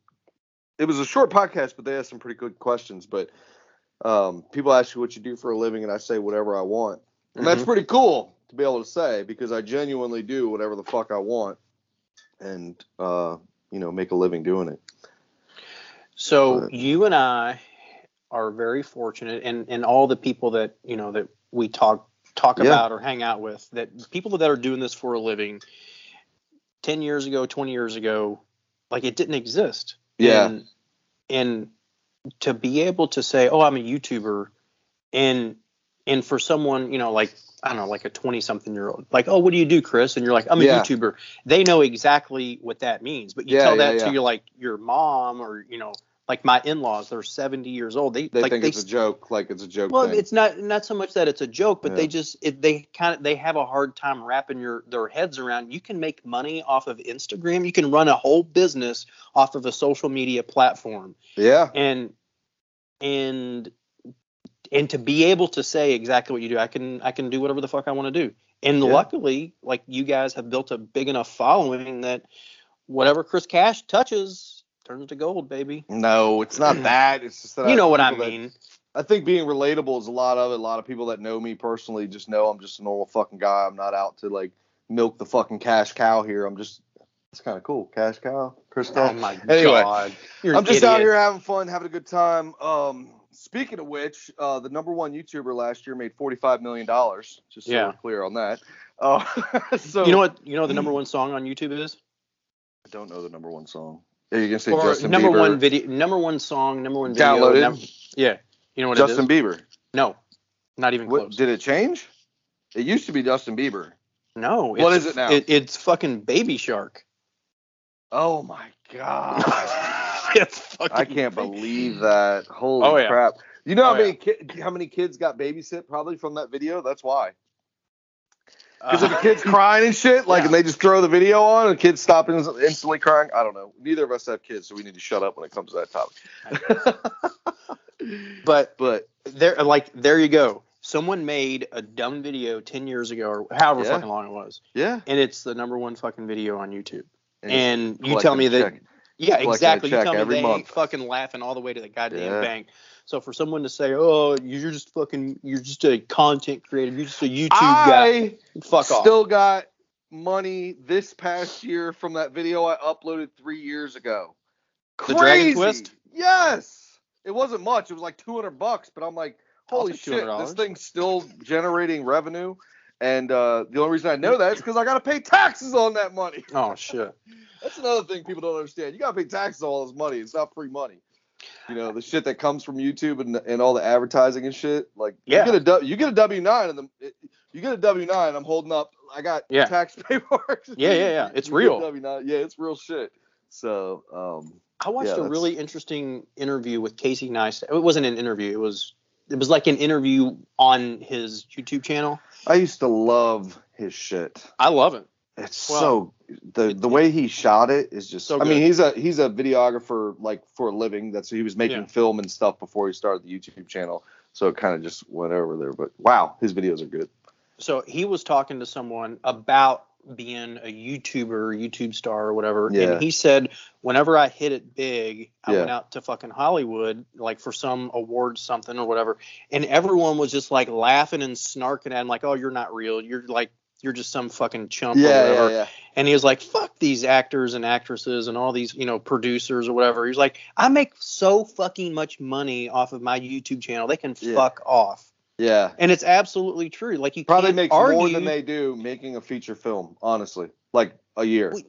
It was a short podcast, but they asked some pretty good questions. But um, people ask you what you do for a living, and I say whatever I want, and that's Mhm. pretty cool to be able to say because I genuinely do whatever the fuck I want, and uh, you know, make a living doing it. So but- you and I are very fortunate, and and all the people that you know that we talk talk Yeah. about or hang out with, that people that are doing this for a living, ten years ago, twenty years ago, like it didn't exist. Yeah. And, and to be able to say, oh, I'm a YouTuber, and and for someone, you know, like I don't know, like a 20 something year old, like, oh, what do you do, Chris? And you're like, I'm a Yeah. YouTuber. They know exactly what that means. But you Yeah, tell that yeah. to your like your mom or you know, like my in-laws, they're 70 years old. They, They like think they it's a joke, like it's a joke. well, thing. it's not not so much that it's a joke, but they just it, they kind of they have a hard time wrapping your their heads around. You can make money off of Instagram. You can run a whole business off of a social media platform, yeah, and and and to be able to say exactly what you do, I can I can do whatever the fuck I want to do. And Yeah. luckily, like you guys have built a big enough following that whatever Chris Cash touches turns to gold, baby. no, it's not that. It's just that You I- know what I people that- mean? I think being relatable is a lot of it. A lot of people that know me personally just know I'm just a normal fucking guy. I'm not out to like milk the fucking cash cow here. I'm just it's kind of cool, cash cow, Chris. Oh my Anyway, god. You're I'm just out here having fun, having a good time. Um, speaking of which, uh, the number one YouTuber last year made 45 million dollars. Just so Yeah. we're clear on that. Uh, so You know what? You know what the number one song on YouTube is? I don't know the number one song. Are you gonna say Or Justin number Bieber? one video, number one song, number one video. Downloaded? yeah. You know what it is? Justin it? Bieber. No, not even What close. did it change? It used to be Justin Bieber. no. What is it now? it's fucking Baby Shark. Oh my god. it's fucking. I can't believe that. Holy Oh, yeah. crap! You know how Oh, many ki- how many kids got babysit probably from that video? That's why. Uh, Because if the kid's crying and shit, like, Yeah. and they just throw the video on, and kids stop instantly crying. I don't know. Neither of us have kids, so we need to shut up when it comes to that topic. but but there, like, there you go. Someone made a dumb video ten years ago, or however Yeah. fucking long it was, yeah, and it's the number one fucking video on YouTube. And And you tell me that check. Yeah, exactly. You tell me they month. ain't fucking laughing all the way to the goddamn Yeah. bank. So for someone to say, "Oh, you're just fucking, you're just a content creator, you're just a YouTube guy," I fuck off. still got money this past year from that video I uploaded three years ago. The Dragon Crazy. Twist? Yes. It wasn't much. It was like 200 bucks, but I'm like, holy shit, this thing's still generating revenue. And uh, the only reason I know that is because I got to pay taxes on that money. Oh shit. That's another thing people don't understand. You got to pay taxes on all this money. It's not free money. You know, the shit that comes from YouTube and, and all the advertising and shit. Like, Yeah. you get a W- you get a W nine and the you get a W nine. I'm holding up. I got Yeah. tax paperwork. Yeah, yeah, yeah. It's You real. W9. Yeah, it's real shit. So, um, I watched Yeah, a that's- really interesting interview with Casey Neistat. It wasn't an interview. It was it was like an interview on his YouTube channel. I used to love his shit. I love it. It's Well, so the the way he shot it is just. So I mean, he's a he's a videographer like for a living. That's he was making Yeah. film and stuff before he started the YouTube channel. So it kind of just went over there. But wow, his videos are good. So he was talking to someone about being a YouTuber, YouTube star or whatever, Yeah. and he said whenever I hit it big, I Yeah. went out to fucking Hollywood like for some award something or whatever, and everyone was just like laughing and snarking at him like, "Oh, you're not real. You're like you're just some fucking chump or Yeah, whatever." yeah, yeah. And he was like, "Fuck these actors and actresses and all these, you know, producers or whatever." He's like, "I make so fucking much money off of my YouTube channel. They can fuck off." Yeah. And it's absolutely true. Like you Probably makes argue. more than they do making a feature film. Honestly, like a year.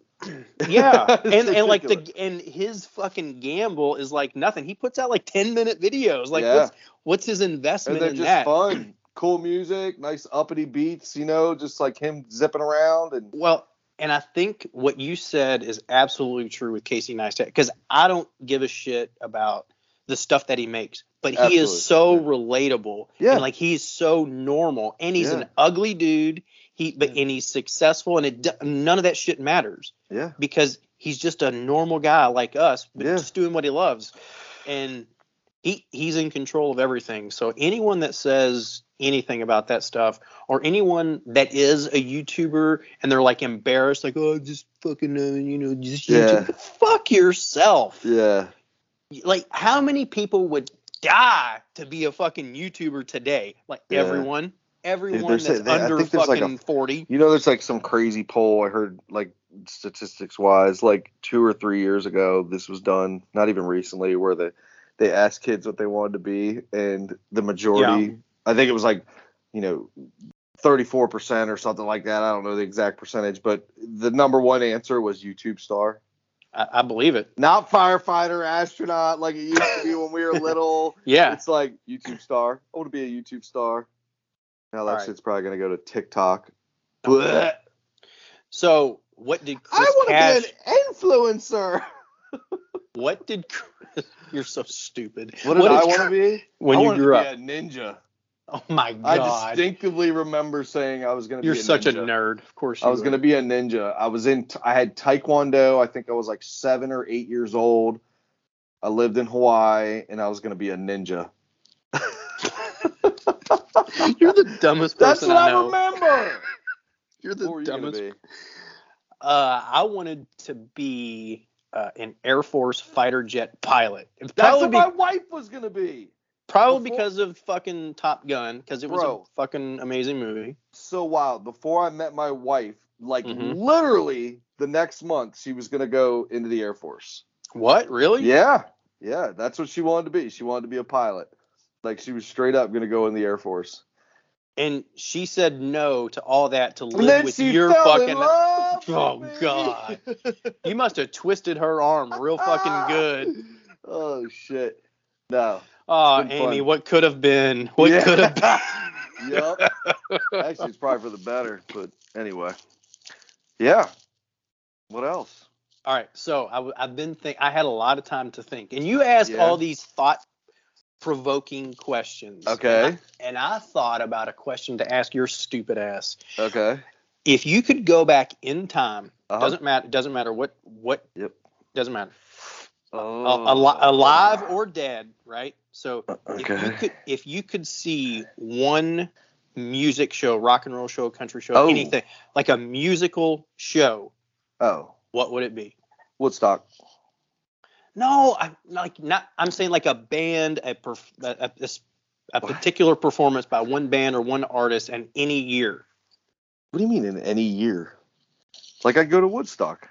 Yeah, and and like the and his fucking gamble is like nothing. He puts out like ten minute videos. Like Yeah. what's what's his and investment they're in just that? fun, cool music, nice uppity beats. You know, just like him zipping around and Well, and I think what you said is absolutely true with Casey Neistat because I don't give a shit about the stuff that he makes, but he Absolutely, is so yeah. relatable. Yeah. and like he's so normal, and he's Yeah. an ugly dude. He but Yeah. and he's successful, and it none of that shit matters. yeah, because he's just a normal guy like us, but Yeah. just doing what he loves. And he he's in control of everything. So anyone that says anything about that stuff, or anyone that is a YouTuber and they're like embarrassed, like oh just fucking uh, you know just Yeah. YouTube, fuck yourself. yeah. Like how many people would die to be a fucking YouTuber today? Like Yeah. everyone. Everyone a- that's they- under there's like a- fucking forty. You know, there's like some crazy poll I heard, like statistics wise, like two or three years ago, this was done, not even recently, where the they asked kids what they wanted to be, and the majority, I think it was like, you know, 34% or something like that. I don't know the exact percentage, but the number one answer was YouTube star. I, I believe it. Not firefighter, astronaut, like it used to be when we were little. Yeah. It's like YouTube star. I want to be a YouTube star. Now that right. shit's probably gonna go to TikTok. Okay. So what did Chris I want to Cash? be an influencer. What did Chris, you're so stupid? What did did I want to be? when I you grew to up? be a ninja. Oh my god! I distinctly remember saying I was gonna you're be a such a nerd. Of course you I was were. gonna be a ninja. I was in. I had taekwondo. I think I was like seven or eight years old. I lived in Hawaii, and I was gonna be a ninja. You're the dumbest person. That's what I I, remember. You're the you dumbest. be? Uh, I wanted to be uh, an Air Force fighter jet pilot. That's what be, my wife was gonna be. Probably before- because of fucking Top Gun, because it was Bro. a fucking amazing movie. So wild. Before I met my wife, like Mhm. literally the next month, she was gonna go into the Air Force. What? Really? Yeah, yeah, that's what she wanted to be. She wanted to be a pilot. Like she was straight up gonna go in the Air Force. And she said no to all that to live with your fucking. Oh. God. You must have twisted her arm real fucking good. Oh shit. No. Oh, Amy, fun. what could have been? What Yeah. could have been? yep. Actually, it's probably for the better, but anyway. Yeah. What else? All right, so I, have been think. I had a lot of time to think, and you asked Yeah. all these thought-provoking questions. Okay. And I, and I thought about a question to ask your stupid ass. Okay. If you could go back in time, Uh-huh. doesn't matter. Doesn't matter what what. Yep. Doesn't matter. Oh. Alive or dead, right? So uh, if you could if you could see one music show, rock and roll show, country show, Oh. anything like a musical show, Oh. what would it be? Woodstock. No, I'm like not. I'm saying like a band, a perf, a, a, a s- a What? particular performance by one band or one artist, and any year. What do you mean in any year? Like I go to Woodstock.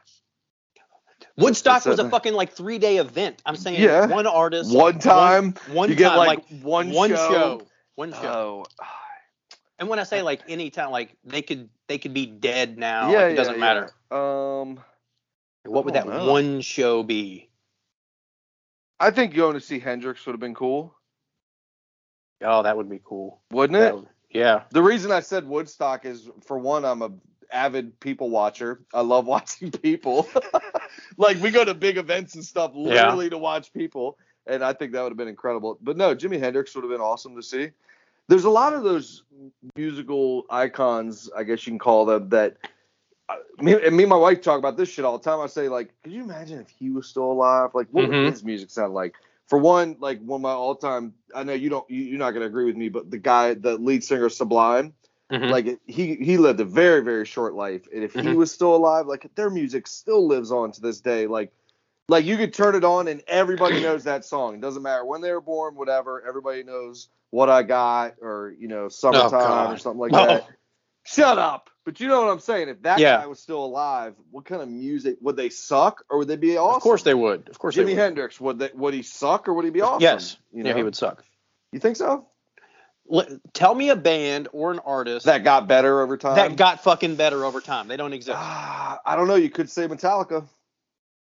Woodstock was a- fucking like three day event. I'm saying Yeah. one artist, One time. one, one you get time, like, one, one show. show, one show. Oh. and when I say like any time, like they could they could be dead now. yeah, like, it doesn't yeah. matter. Um, What would that know. one show be? I think going to see Hendrix would have been cool, Oh, that would be cool. wouldn't it? would- yeah. The reason I said Woodstock is for one, I'm a avid people watcher. I love watching people. like we go to big events and stuff literally to watch people, and I think that would have been incredible. But no, Jimi Hendrix would have been awesome to see. There's a lot of those musical icons, I guess you can call them, that uh, me and me and my wife talk about this shit all the time. I say like, could you imagine if he was still alive? Like, what Mhm. would his music sound like? For one, like one of my all-time, I know you don't, you, you're not gonna agree with me, but the guy, the lead singer, Sublime, Mhm. like he he lived a very very short life, and if he Mhm. was still alive, like their music still lives on to this day. Like, like you could turn it on and everybody knows that song. It doesn't matter when they were born, whatever. Everybody knows what I got, or you know, summertime or Oh, God. something like Oh. that. Shut up. But you know what I'm saying? If that Yeah. guy was still alive, what kind of music would they suck or would they be awesome? Of course they would. Of course they Jimi. Hendrix would they, would he suck or would he be awesome? Yes. You Yeah, he would suck. You think so? Tell me a band or an artist That got better over time. that got fucking better over time. They don't exist. Ah, I don't know. You could say Metallica.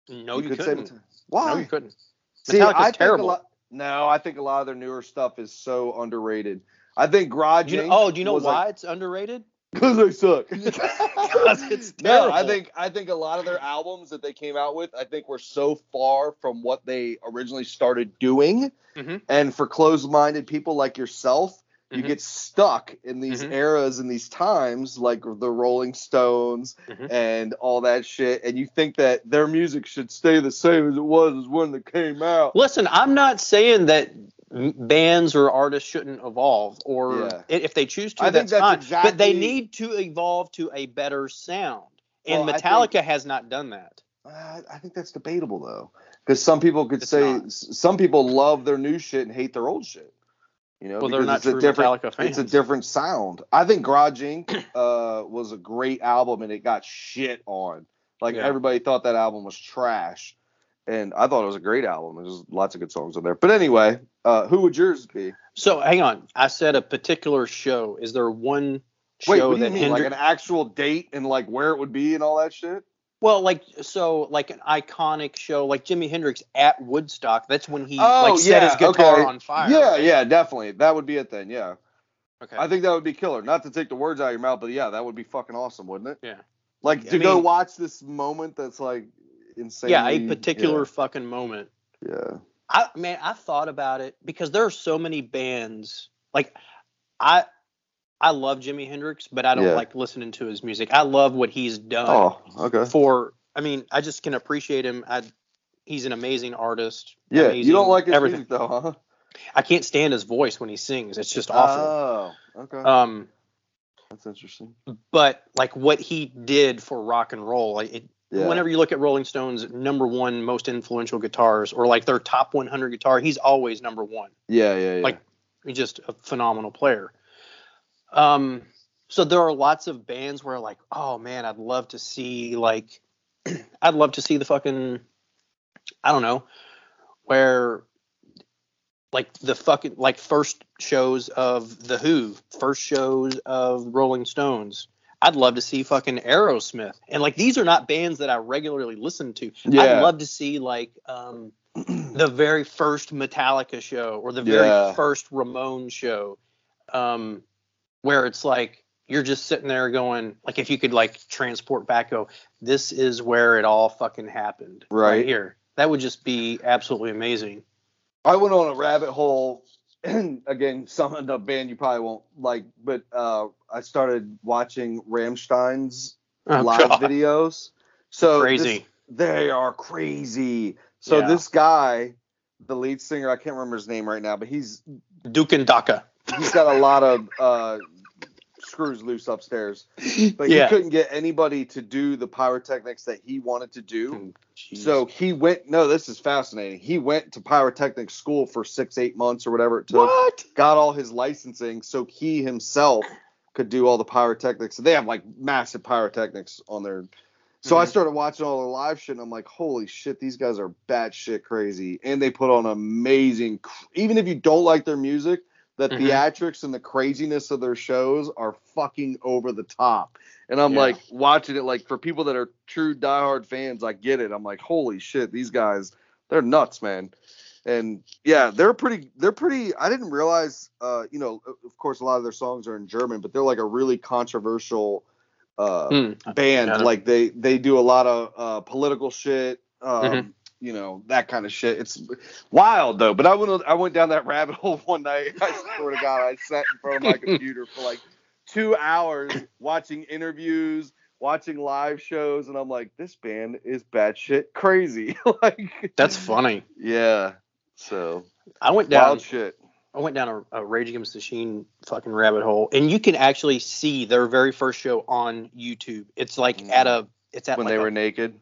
no, you, could couldn't. say Metallica. Why? No, you couldn't. See, Metallica's I think terrible. A lot, no, I think a lot of their newer stuff is so underrated. I think Garage. You know, oh, do you know why Like, it's underrated? Because they suck. 'Cause it's no, I think I think a lot of their albums that they came out with, I think were so far from what they originally started doing. Mhm. And for closed-minded people like yourself, you Mhm. get stuck in these Mhm. eras and these times, like the Rolling Stones Mhm. and all that shit, and you think that their music should stay the same as it was as when they came out. Listen, I'm not saying that bands or artists shouldn't evolve, or Yeah. if they choose to, I think that's, that's fine. But they need to evolve to a better sound, and Well, Metallica has not done that. Uh, I think that's debatable though, because some people could It's say not. some people love their new shit and hate their old shit. You know, Well, they're not it's a true different, Metallica fans. it's a different sound. I think Garage Inc. uh, was a great album and it got shit on. Like Yeah. everybody thought that album was trash, and I thought it was a great album. There's lots of good songs on there. But anyway, uh, who would yours be? So hang on. I said a particular show. Is there one Wait, show what do you that mean? Like an actual date and like where it would be and all that shit? Well, like so, like an iconic show, like Jimi Hendrix at Woodstock. That's when he Oh, like set his guitar okay. on fire. Yeah, right? yeah, definitely. That would be it then. Yeah, Okay. I think that would be killer. Not to take the words out of your mouth, but yeah, that would be fucking awesome, wouldn't it? Yeah. Like I to go watch this moment that's like insane. yeah, a particular fucking moment. Yeah. I man, I thought about it because there are so many bands. Like I I love Jimi Hendrix, but I don't Yeah. like listening to his music. I love what he's done Oh, okay. for I mean, I just can appreciate him. I he's an amazing artist. Yeah, you don't like his everything. music though, huh? I can't stand his voice when he sings. It's just awful. Oh, okay. um that's interesting. but like what he did for rock and roll, like it, Yeah. whenever you look at Rolling Stone's number one most influential guitars or like their top 100 guitar, he's always number one. yeah, yeah, yeah. like he's just a phenomenal player. Um, so there are lots of bands where like, oh man, I'd love to see like, I'd love to see the fucking, I don't know, where like the fucking like first shows of the Who, first shows of Rolling Stones. I'd love to see fucking Aerosmith, and like these are not bands that I regularly listen to. Yeah. I'd love to see like um the very first Metallica show or the very Yeah. first Ramones show, um, where it's like you're just sitting there going, like if you could like transport back, go, this is where it all fucking happened, Right. here. That would just be absolutely amazing. I went on a rabbit hole, and again, some of the band you probably won't like, but uh, I started watching Rammstein's Oh, live God. videos. So Crazy. this- they are crazy. So Yeah. this guy, the lead singer, I can't remember his name right now, but he's Duke and Daka. He's got a lot of uh, screws loose upstairs. But Yeah. he couldn't get anybody to do the pyrotechnics that he wanted to do. Jeez. So he went. No, this is fascinating. He went to pyrotechnic school for six, eight months or whatever it took. what? Got all his licensing, so he himself could do all the pyrotechnics. So they have like massive pyrotechnics on their. So I Mhm. started watching all the live shit, and I'm like, holy shit, these guys are batshit crazy, and they put on amazing. Even if you don't like their music, the Mhm. theatrics and the craziness of their shows are fucking over the top. And I'm Yeah. like watching it like for people that are true diehard fans, I get it. I'm like, holy shit, these guys, they're nuts, man. And yeah, they're pretty they're pretty I didn't realize uh, you know, of course a lot of their songs are in German, but they're like a really controversial uh Hmm. band. Yeah. Like they they do a lot of uh political shit. Um Mhm. You know that kind of shit. It's wild though. But I went I went down that rabbit hole one night. I swear to God, I sat in front of my computer for like two hours watching interviews, watching live shows, and I'm like, this band is batshit crazy. like That's funny. yeah. So I went down. wild shit. I went down a, a Rage Against the Machine fucking rabbit hole, and you can actually see their very first show on YouTube. It's like Mm. at a, it's at When like they a- were naked.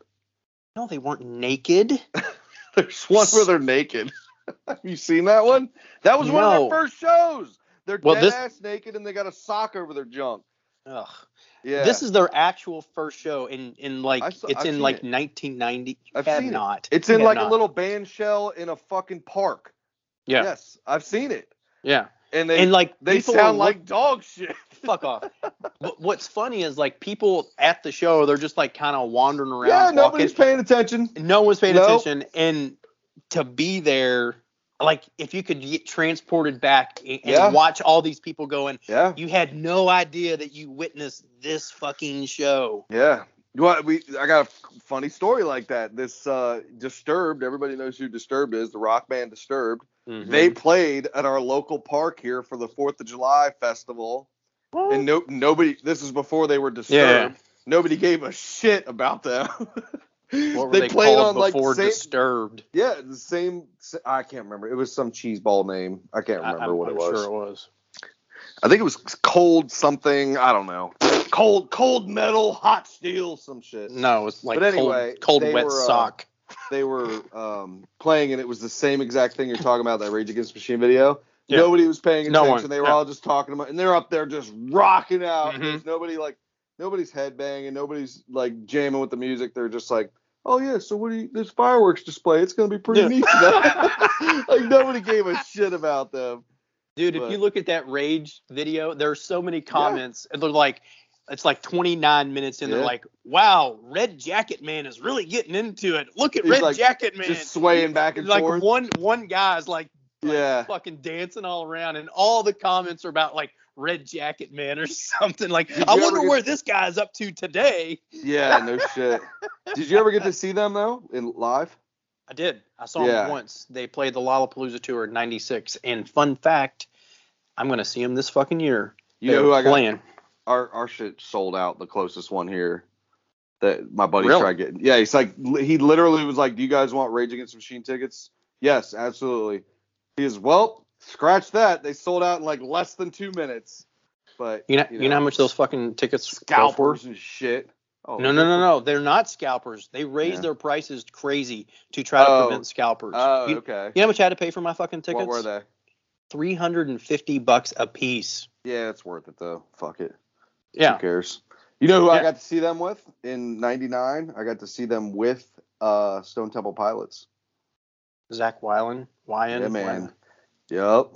No, they weren't naked. There's one where they're naked. Have you seen that one? That was one of their first shows. They're Well, dead this- ass naked and they got a sock over their junk. Ugh. Yeah. This is their actual first show in in like saw- it's I've in like it. 1990. I've seen it. it's in like a little band shell in a fucking park. Yeah. Yes, I've seen it. Yeah. And they and like they sound like dog shit. Fuck off. But what's funny is like people at the show, they're just like kind of wandering around. yeah, walking. nobody's paying attention. no one's paying Nope. attention and to be there like if you could get transported back and, Yeah. watch all these people going Yeah. you had no idea that you witnessed this fucking show Yeah. What we I got a funny story like that. This uh Disturbed, everybody knows who Disturbed is, the rock band Disturbed. Mm-hmm. They played at our local park here for the 4th of July festival. And no nobody this is before they were Disturbed. Yeah. Nobody gave a shit about them. what were they, played called on like before same, disturbed Yeah, the same I can't remember. It was some cheese ball name. I can't remember I'm, what it I'm was. sure it was I think it was cold something. I don't know. Cold, cold metal, hot steel, some shit. no it was like But anyway, cold, cold wet were, uh, sock They were um, playing, and it was the same exact thing you're talking about that Rage Against the Machine video. Yeah. Nobody was paying No attention. one, they were no. all just talking about, and they're up there just rocking out. Mhm. There's nobody like, nobody's headbanging, nobody's like jamming with the music. They're just like oh yeah, so what do you this fireworks display? It's gonna be pretty Yeah. neat. like nobody gave a shit about them. Dude, if you look at that rage video, there are so many comments. And they're like, it's like 29 minutes in. They're like, wow, Red Jacket Man is really getting into it. Look at He's Red like, Jacket Man. Just swaying back and like forth. one one guy's like, like Yeah. fucking dancing all around, and all the comments are about like Red Jacket Man or something. Like, Did I wonder get- where this guy's up to today. Yeah, no shit. Did you ever get to see them though in live? I did. I saw Yeah. him once. They played the Lollapalooza tour in '96. And fun fact, I'm gonna see him this fucking year. You know who I got? playing? Our our shit sold out. The closest one here that my buddy Really? tried getting. Yeah, he's like he literally was like, "Do you guys want Rage Against the Machine tickets?" Yes, absolutely. He is well. Scratch that. They sold out in like less than two minutes. But You know, you know, how much those fucking tickets scalpers and shit. Oh, No, no, no, no. They're not scalpers. They raised Yeah. their prices crazy to try to Oh. prevent scalpers. Oh, you, okay. you know how much I had to pay for my fucking tickets? What were they? Three hundred and fifty bucks a piece. Yeah, it's worth it though. Fuck it. Yeah. Who cares? You know who I got to see them with in '99? I got to see them with uh, Stone Temple Pilots. Scott Weiland. Wyan. yeah, man. Yep.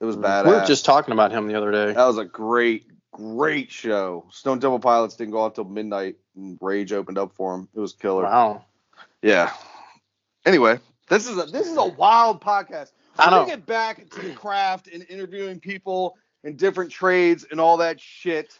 It was badass. We were just talking about him the other day. that was a great, great show. Stone Temple Pilots didn't go out till midnight, and Rage opened up for him. It was killer. Wow. Yeah. Anyway, this is a this is a wild podcast. I know. get back to the craft and interviewing people in different trades and all that shit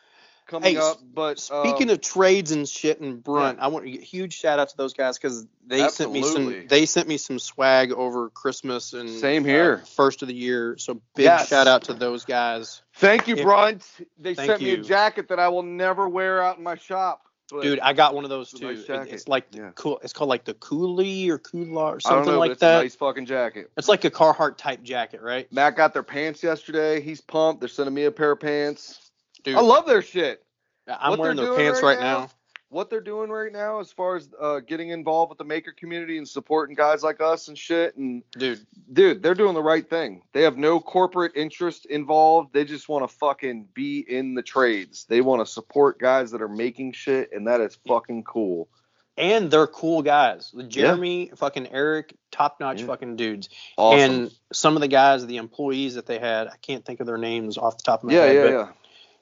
coming Hey, up. But Speaking um, of trades and shit and Brunt, I want to huge shout out to those guys because they sent me some. They sent me some swag over Christmas and Same here. uh, first of the year. So big Yes. shout out to those guys, Thank you, Brunt. They Thank sent me a jacket that I will never wear out in my shop. Dude. I got one of those too. nice it's like Yeah. cool. It's called like the Coolie or Kula or I don't something know, like it's that. a nice fucking jacket. It's like a Carhartt type jacket, right? Matt got their pants yesterday. He's pumped. They're sending me a pair of pants. Dude, I love their shit. I'm what wearing they're their doing pants right right, now- now. What they're doing right now, as far as uh, getting involved with the maker community and supporting guys like us and shit, and dude. dude, they're doing the right thing. They have no corporate interest involved. They just want to fucking be in the trades. They want to support guys that are making shit, and that is fucking cool. And they're cool guys. Jeremy, fucking Eric, top notch Yeah. fucking dudes. Awesome. And some of the guys, the employees that they had, I can't think of their names off the top of my yeah, head. yeah, but yeah.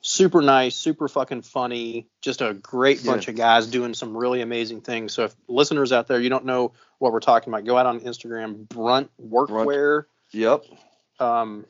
Super nice, super fucking funny, just a great Yeah. bunch of guys doing some really amazing things. So if listeners out there, you don't know what we're talking about, go out on Instagram, Brunt Workwear. Yep. Um,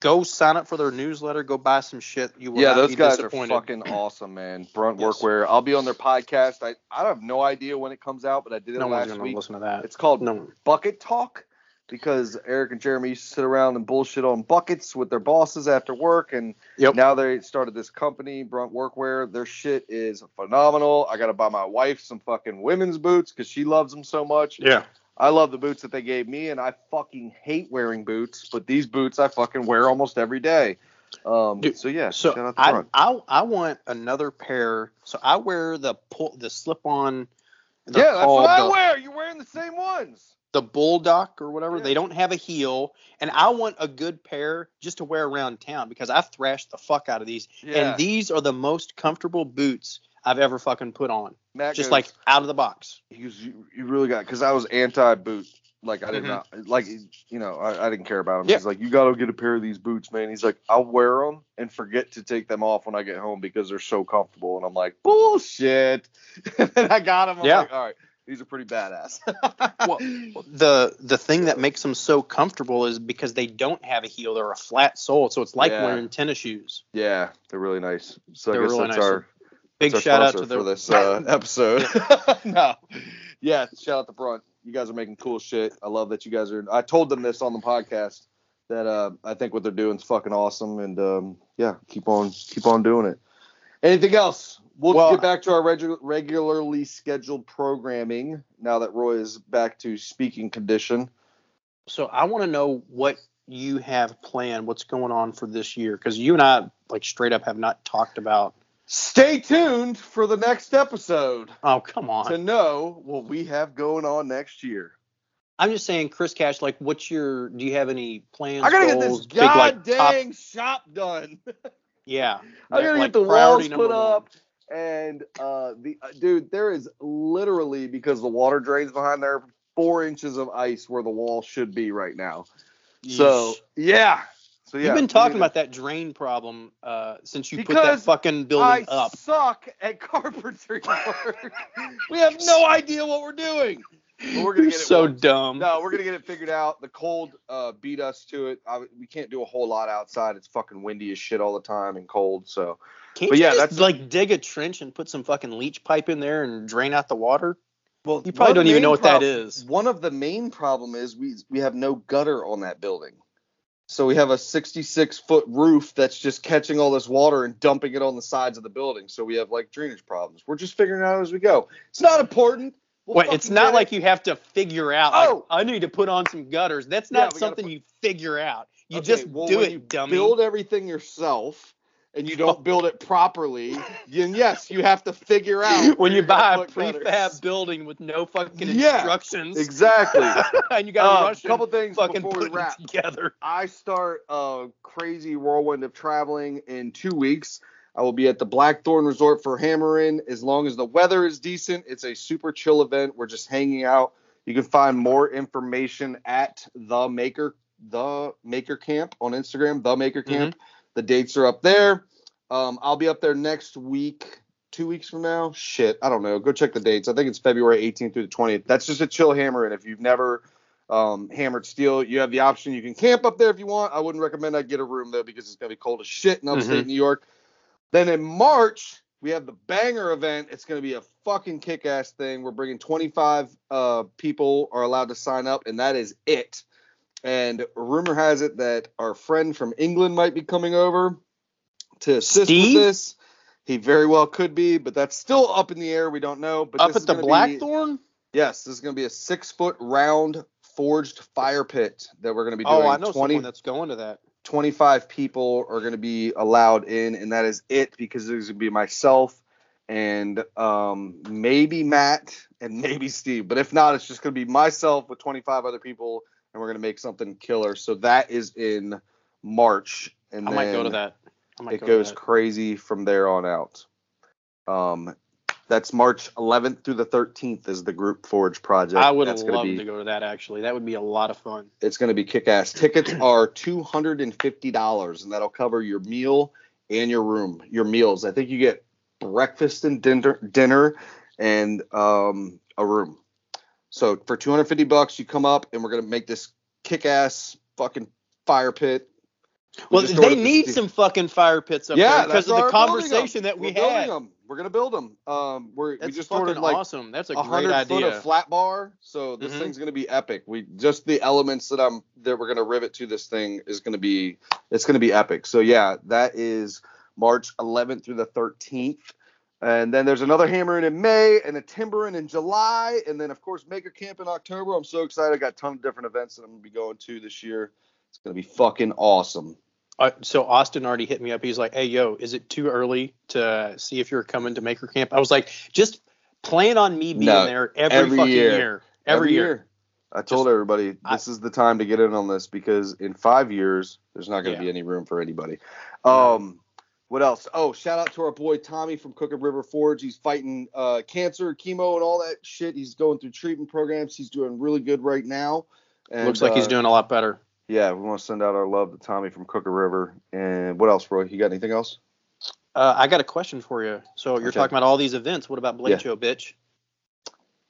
go sign up for their newsletter. Go buy some shit. You will Yeah, those be guys are fucking awesome, man. Brunt Yes. Workwear. I'll be on their podcast. I, I have no idea when it comes out, but I did it no last week. listen to that. It's called no. Bucket Talk because Eric and Jeremy used to sit around and bullshit on buckets with their bosses after work, and Yep. now they started this company, Brunt Workwear. Their shit is phenomenal. I got to buy my wife some fucking women's boots because she loves them so much. Yeah. I love the boots that they gave me, and I fucking hate wearing boots, but these boots I fucking wear almost every day. Um, Dude, so yeah, So shout out I, I I want another pair. So I wear the pull the slip on. Yeah, that's what I wear. You're wearing the same ones. The bulldog or whatever. Yeah. They don't have a heel, and I want a good pair just to wear around town because I've thrashed the fuck out of these, Yeah. and these are the most comfortable boots I've ever fucking put on, Matt just goes, like out of the box. he goes, you, you really got because I was anti boot. Like I did Mhm. not like you know I, I didn't care about him. Yeah. He's like you got to get a pair of these boots, man. He's like I'll wear them and forget to take them off when I get home because they're so comfortable. And I'm like bullshit. and then I got them. I'm Yeah. like all right, these are pretty badass. Well, The the thing that makes them so comfortable is because they don't have a heel; they're a flat sole, so it's like Yeah. wearing tennis shoes. yeah, they're really nice. So They're I guess really that's nice. our Big that's our shout out to the for this uh, episode. no, yeah, shout out to Brunt. You guys are making cool shit. I love that you guys are. I told them this on the podcast that uh, I think what they're doing is fucking awesome, and um, yeah, keep on keep on doing it. Anything else? We'll, Well- get back to our regu- regularly scheduled programming now that Roy is back to speaking condition. So I want to know what you have planned, what's going on for this year, because you and I like straight up have not talked about. Stay tuned for the next episode Oh come on! to know what we have going on next year. I'm just saying, Chris Cash, like, what's your? Do you have any plans? I gotta get this big, like, top- shop done. yeah. I gotta like, get the walls put up. one. And uh, the uh, dude, there is literally because the water drains behind there, four inches of ice where the wall should be right now. So yeah, so yeah, You've been talking about that drain problem uh, since you put that fucking building I up. suck at carpentry work. we have no idea what we're doing. But we're gonna You're get it so worked. dumb. No, we're gonna get it figured out. The cold uh, beat us to it. I, we can't do a whole lot outside. It's fucking windy as shit all the time and cold. So Can't but you yeah, just that's- like dig a trench and put some fucking leach pipe in there and drain out the water? well, You probably don't even know what that prob- is. One of the main problem is we we have no gutter on that building. So we have a 66 foot roof that's just catching all this water and dumping it on the sides of the building. So we have like drainage problems. We're just figuring it out as we go. It's not important. We'll Wait, it's not like it. you have to figure out. Like, Oh! I need to put on some gutters. That's not we gotta something put- you figure out. You Okay, just well, do when it, you dummy. Build everything yourself, and you oh. don't build it properly. Then yes, you have to figure out when you buy a prefab building with no fucking Yeah, instructions, Exactly. and you got to A um, rush couple things before we wrap. together. I start a crazy whirlwind of traveling in two weeks. I will be at the Blackthorn Resort for Hammerin. As long as the weather is decent, it's a super chill event. We're just hanging out. You can find more information at the Maker the Maker Camp on Instagram. The Maker mm-hmm. Camp. The dates are up there. Um, I'll be up there next week. Two weeks from now, shit, I don't know. Go check the dates. I think it's February 18th through the 20th. That's just a chill hammer, and if you've never um, hammered steel. You have the option. You can camp up there if you want. I wouldn't recommend I get a room though because it's gonna be cold as shit in upstate New York. Then in March we have the banger event. It's gonna be a fucking kick-ass thing. We're bringing 25 uh, people are allowed to sign up, and that is it. And rumor has it that our friend from England might be coming over to assist Steve? with this. He very well could be, but that's still up in the air. We don't know. But Up this at is the gonna be- Blackthorn? Yes, this is going to be a six foot round forged fire pit that we're going to be Oh, doing. I know 20, someone that's going to that. 25 people are going to be allowed in, and that is it because there's going to be myself and um, maybe Matt and maybe Steve. But if not, it's just going to be myself with 25 other people, and we're going to make something killer. So that is in March, and I might go to that. It go goes crazy from there on out. Um, that's March 11th through the 13th is the Group Forge project. I would that's love gonna be, to go to that actually. That would be a lot of fun. It's going to be kick-ass. Tickets are two hundred and fifty dollars, and that'll cover your meal and your room. Your meals. I think you get breakfast and dinner, dinner, and um, a room. So for two hundred fifty bucks, you come up, and we're going to make this kick-ass fucking fire pit. Well, just they ordered the need some fucking fire pits up yeah, there because of the we're building 'em. conversation that we we're had. them. We're gonna build them. Um, we're, we just ordered like awesome. That's a great hundred foot idea. of flat bar, so this Mhm. thing's gonna be epic. We just the elements that I'm that we're gonna rivet to this thing is gonna be it's gonna be epic. So yeah, that is March 11th through the 13th. And then there's another hammering in May and a timbering in July, and then of course Maker Camp in October. I'm so excited. I got a ton of different events that I'm gonna be going to this year. It's gonna be fucking awesome. Uh, so Austin already hit me up. He's like, "Hey, yo, is it too early to see if you're coming to Maker Camp?" I was like, "Just plan on me being No, there every, every fucking year. year. Every, year. I told Just- everybody I- this is the time to get in on this because in five years there's not going to Yeah. be any room for anybody. Um, what else? Oh, shout out to our boy Tommy from Crooked River Forge. He's fighting uh, cancer, chemo, and all that shit. He's going through treatment programs. He's doing really good right now. And, Looks like he's uh, doing a lot better." Yeah, we want to send out our love to Tommy from Crooked River. And what else, Roy? You got anything else? Uh, I got a question for you. So you're Okay. talking about all these events. What about Blade Yeah. Show, bitch?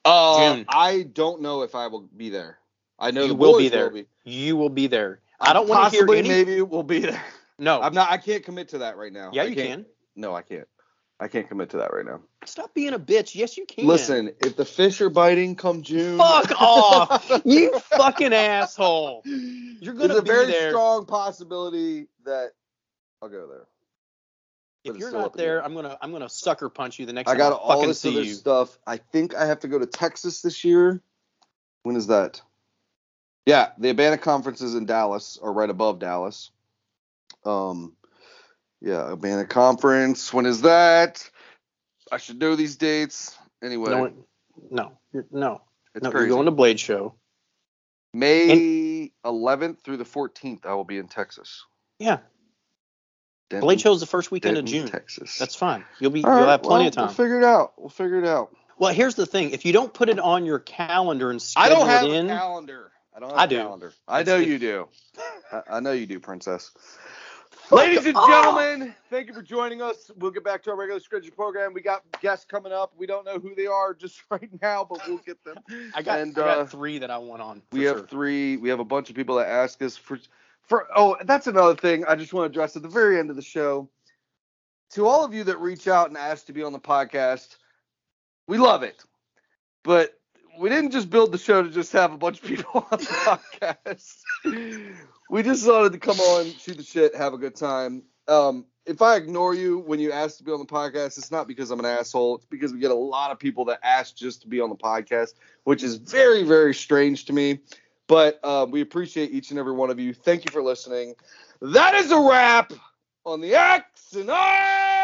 Uh, June. I don't know if I will be there. I know You the will be there. Will be. You will be there. I don't want to hear any. Maybe we'll be there. No. I'm not. I can't commit to that right now. yeah, I you can't- No, I can't. I can't commit to that right now. Stop being a bitch. Yes, you can. Listen, if the fish are biting come June, Fuck off. you fucking asshole. You're gonna There's a be very there. strong possibility that I'll go there. but If you're not there, I'm gonna I'm gonna sucker punch you the next I time got I all fucking this other you. stuff. I think I have to go to Texas this year. When is that? Yeah, the Abana conference is in Dallas or right above Dallas. Um, yeah, Abana conference. When is that? I should know these dates. Anyway, No, no, you're, no, it's no. crazy. You're going to Blade Show. May 11th through the 14th, I will be in Texas. Yeah. Denton, Blade is the first weekend Denton, of June. Texas. That's fine. You'll be All you'll right, have plenty well, of time. We'll figure it out. We'll figure it out. Well, here's the thing: if you don't put it on your calendar and I schedule don't have it in, a calendar. I don't have I a do. calendar. I It's- know it- you do. I, I know you do, princess. Ladies and gentlemen, thank you for joining us. We'll get back to our regular scheduled program. We got guests coming up. We don't know who they are just right now, but we'll get them. I got, and, I got uh, three that I want on. We have sure. three. We have a bunch of people that ask us for for. Oh, that's another thing I just want to address at the very end of the show. To all of you that reach out and ask to be on the podcast, we love it, but we didn't just build the show to just have a bunch of people on the podcast. We just wanted to come on, shoot the shit, have a good time. Um, if I ignore you when you ask to be on the podcast, it's not because I'm an asshole. It's because we get a lot of people that ask just to be on the podcast, which is very, very strange to me. But uh, we appreciate each and every one of you. Thank you for listening. That is a wrap on the X and Pod.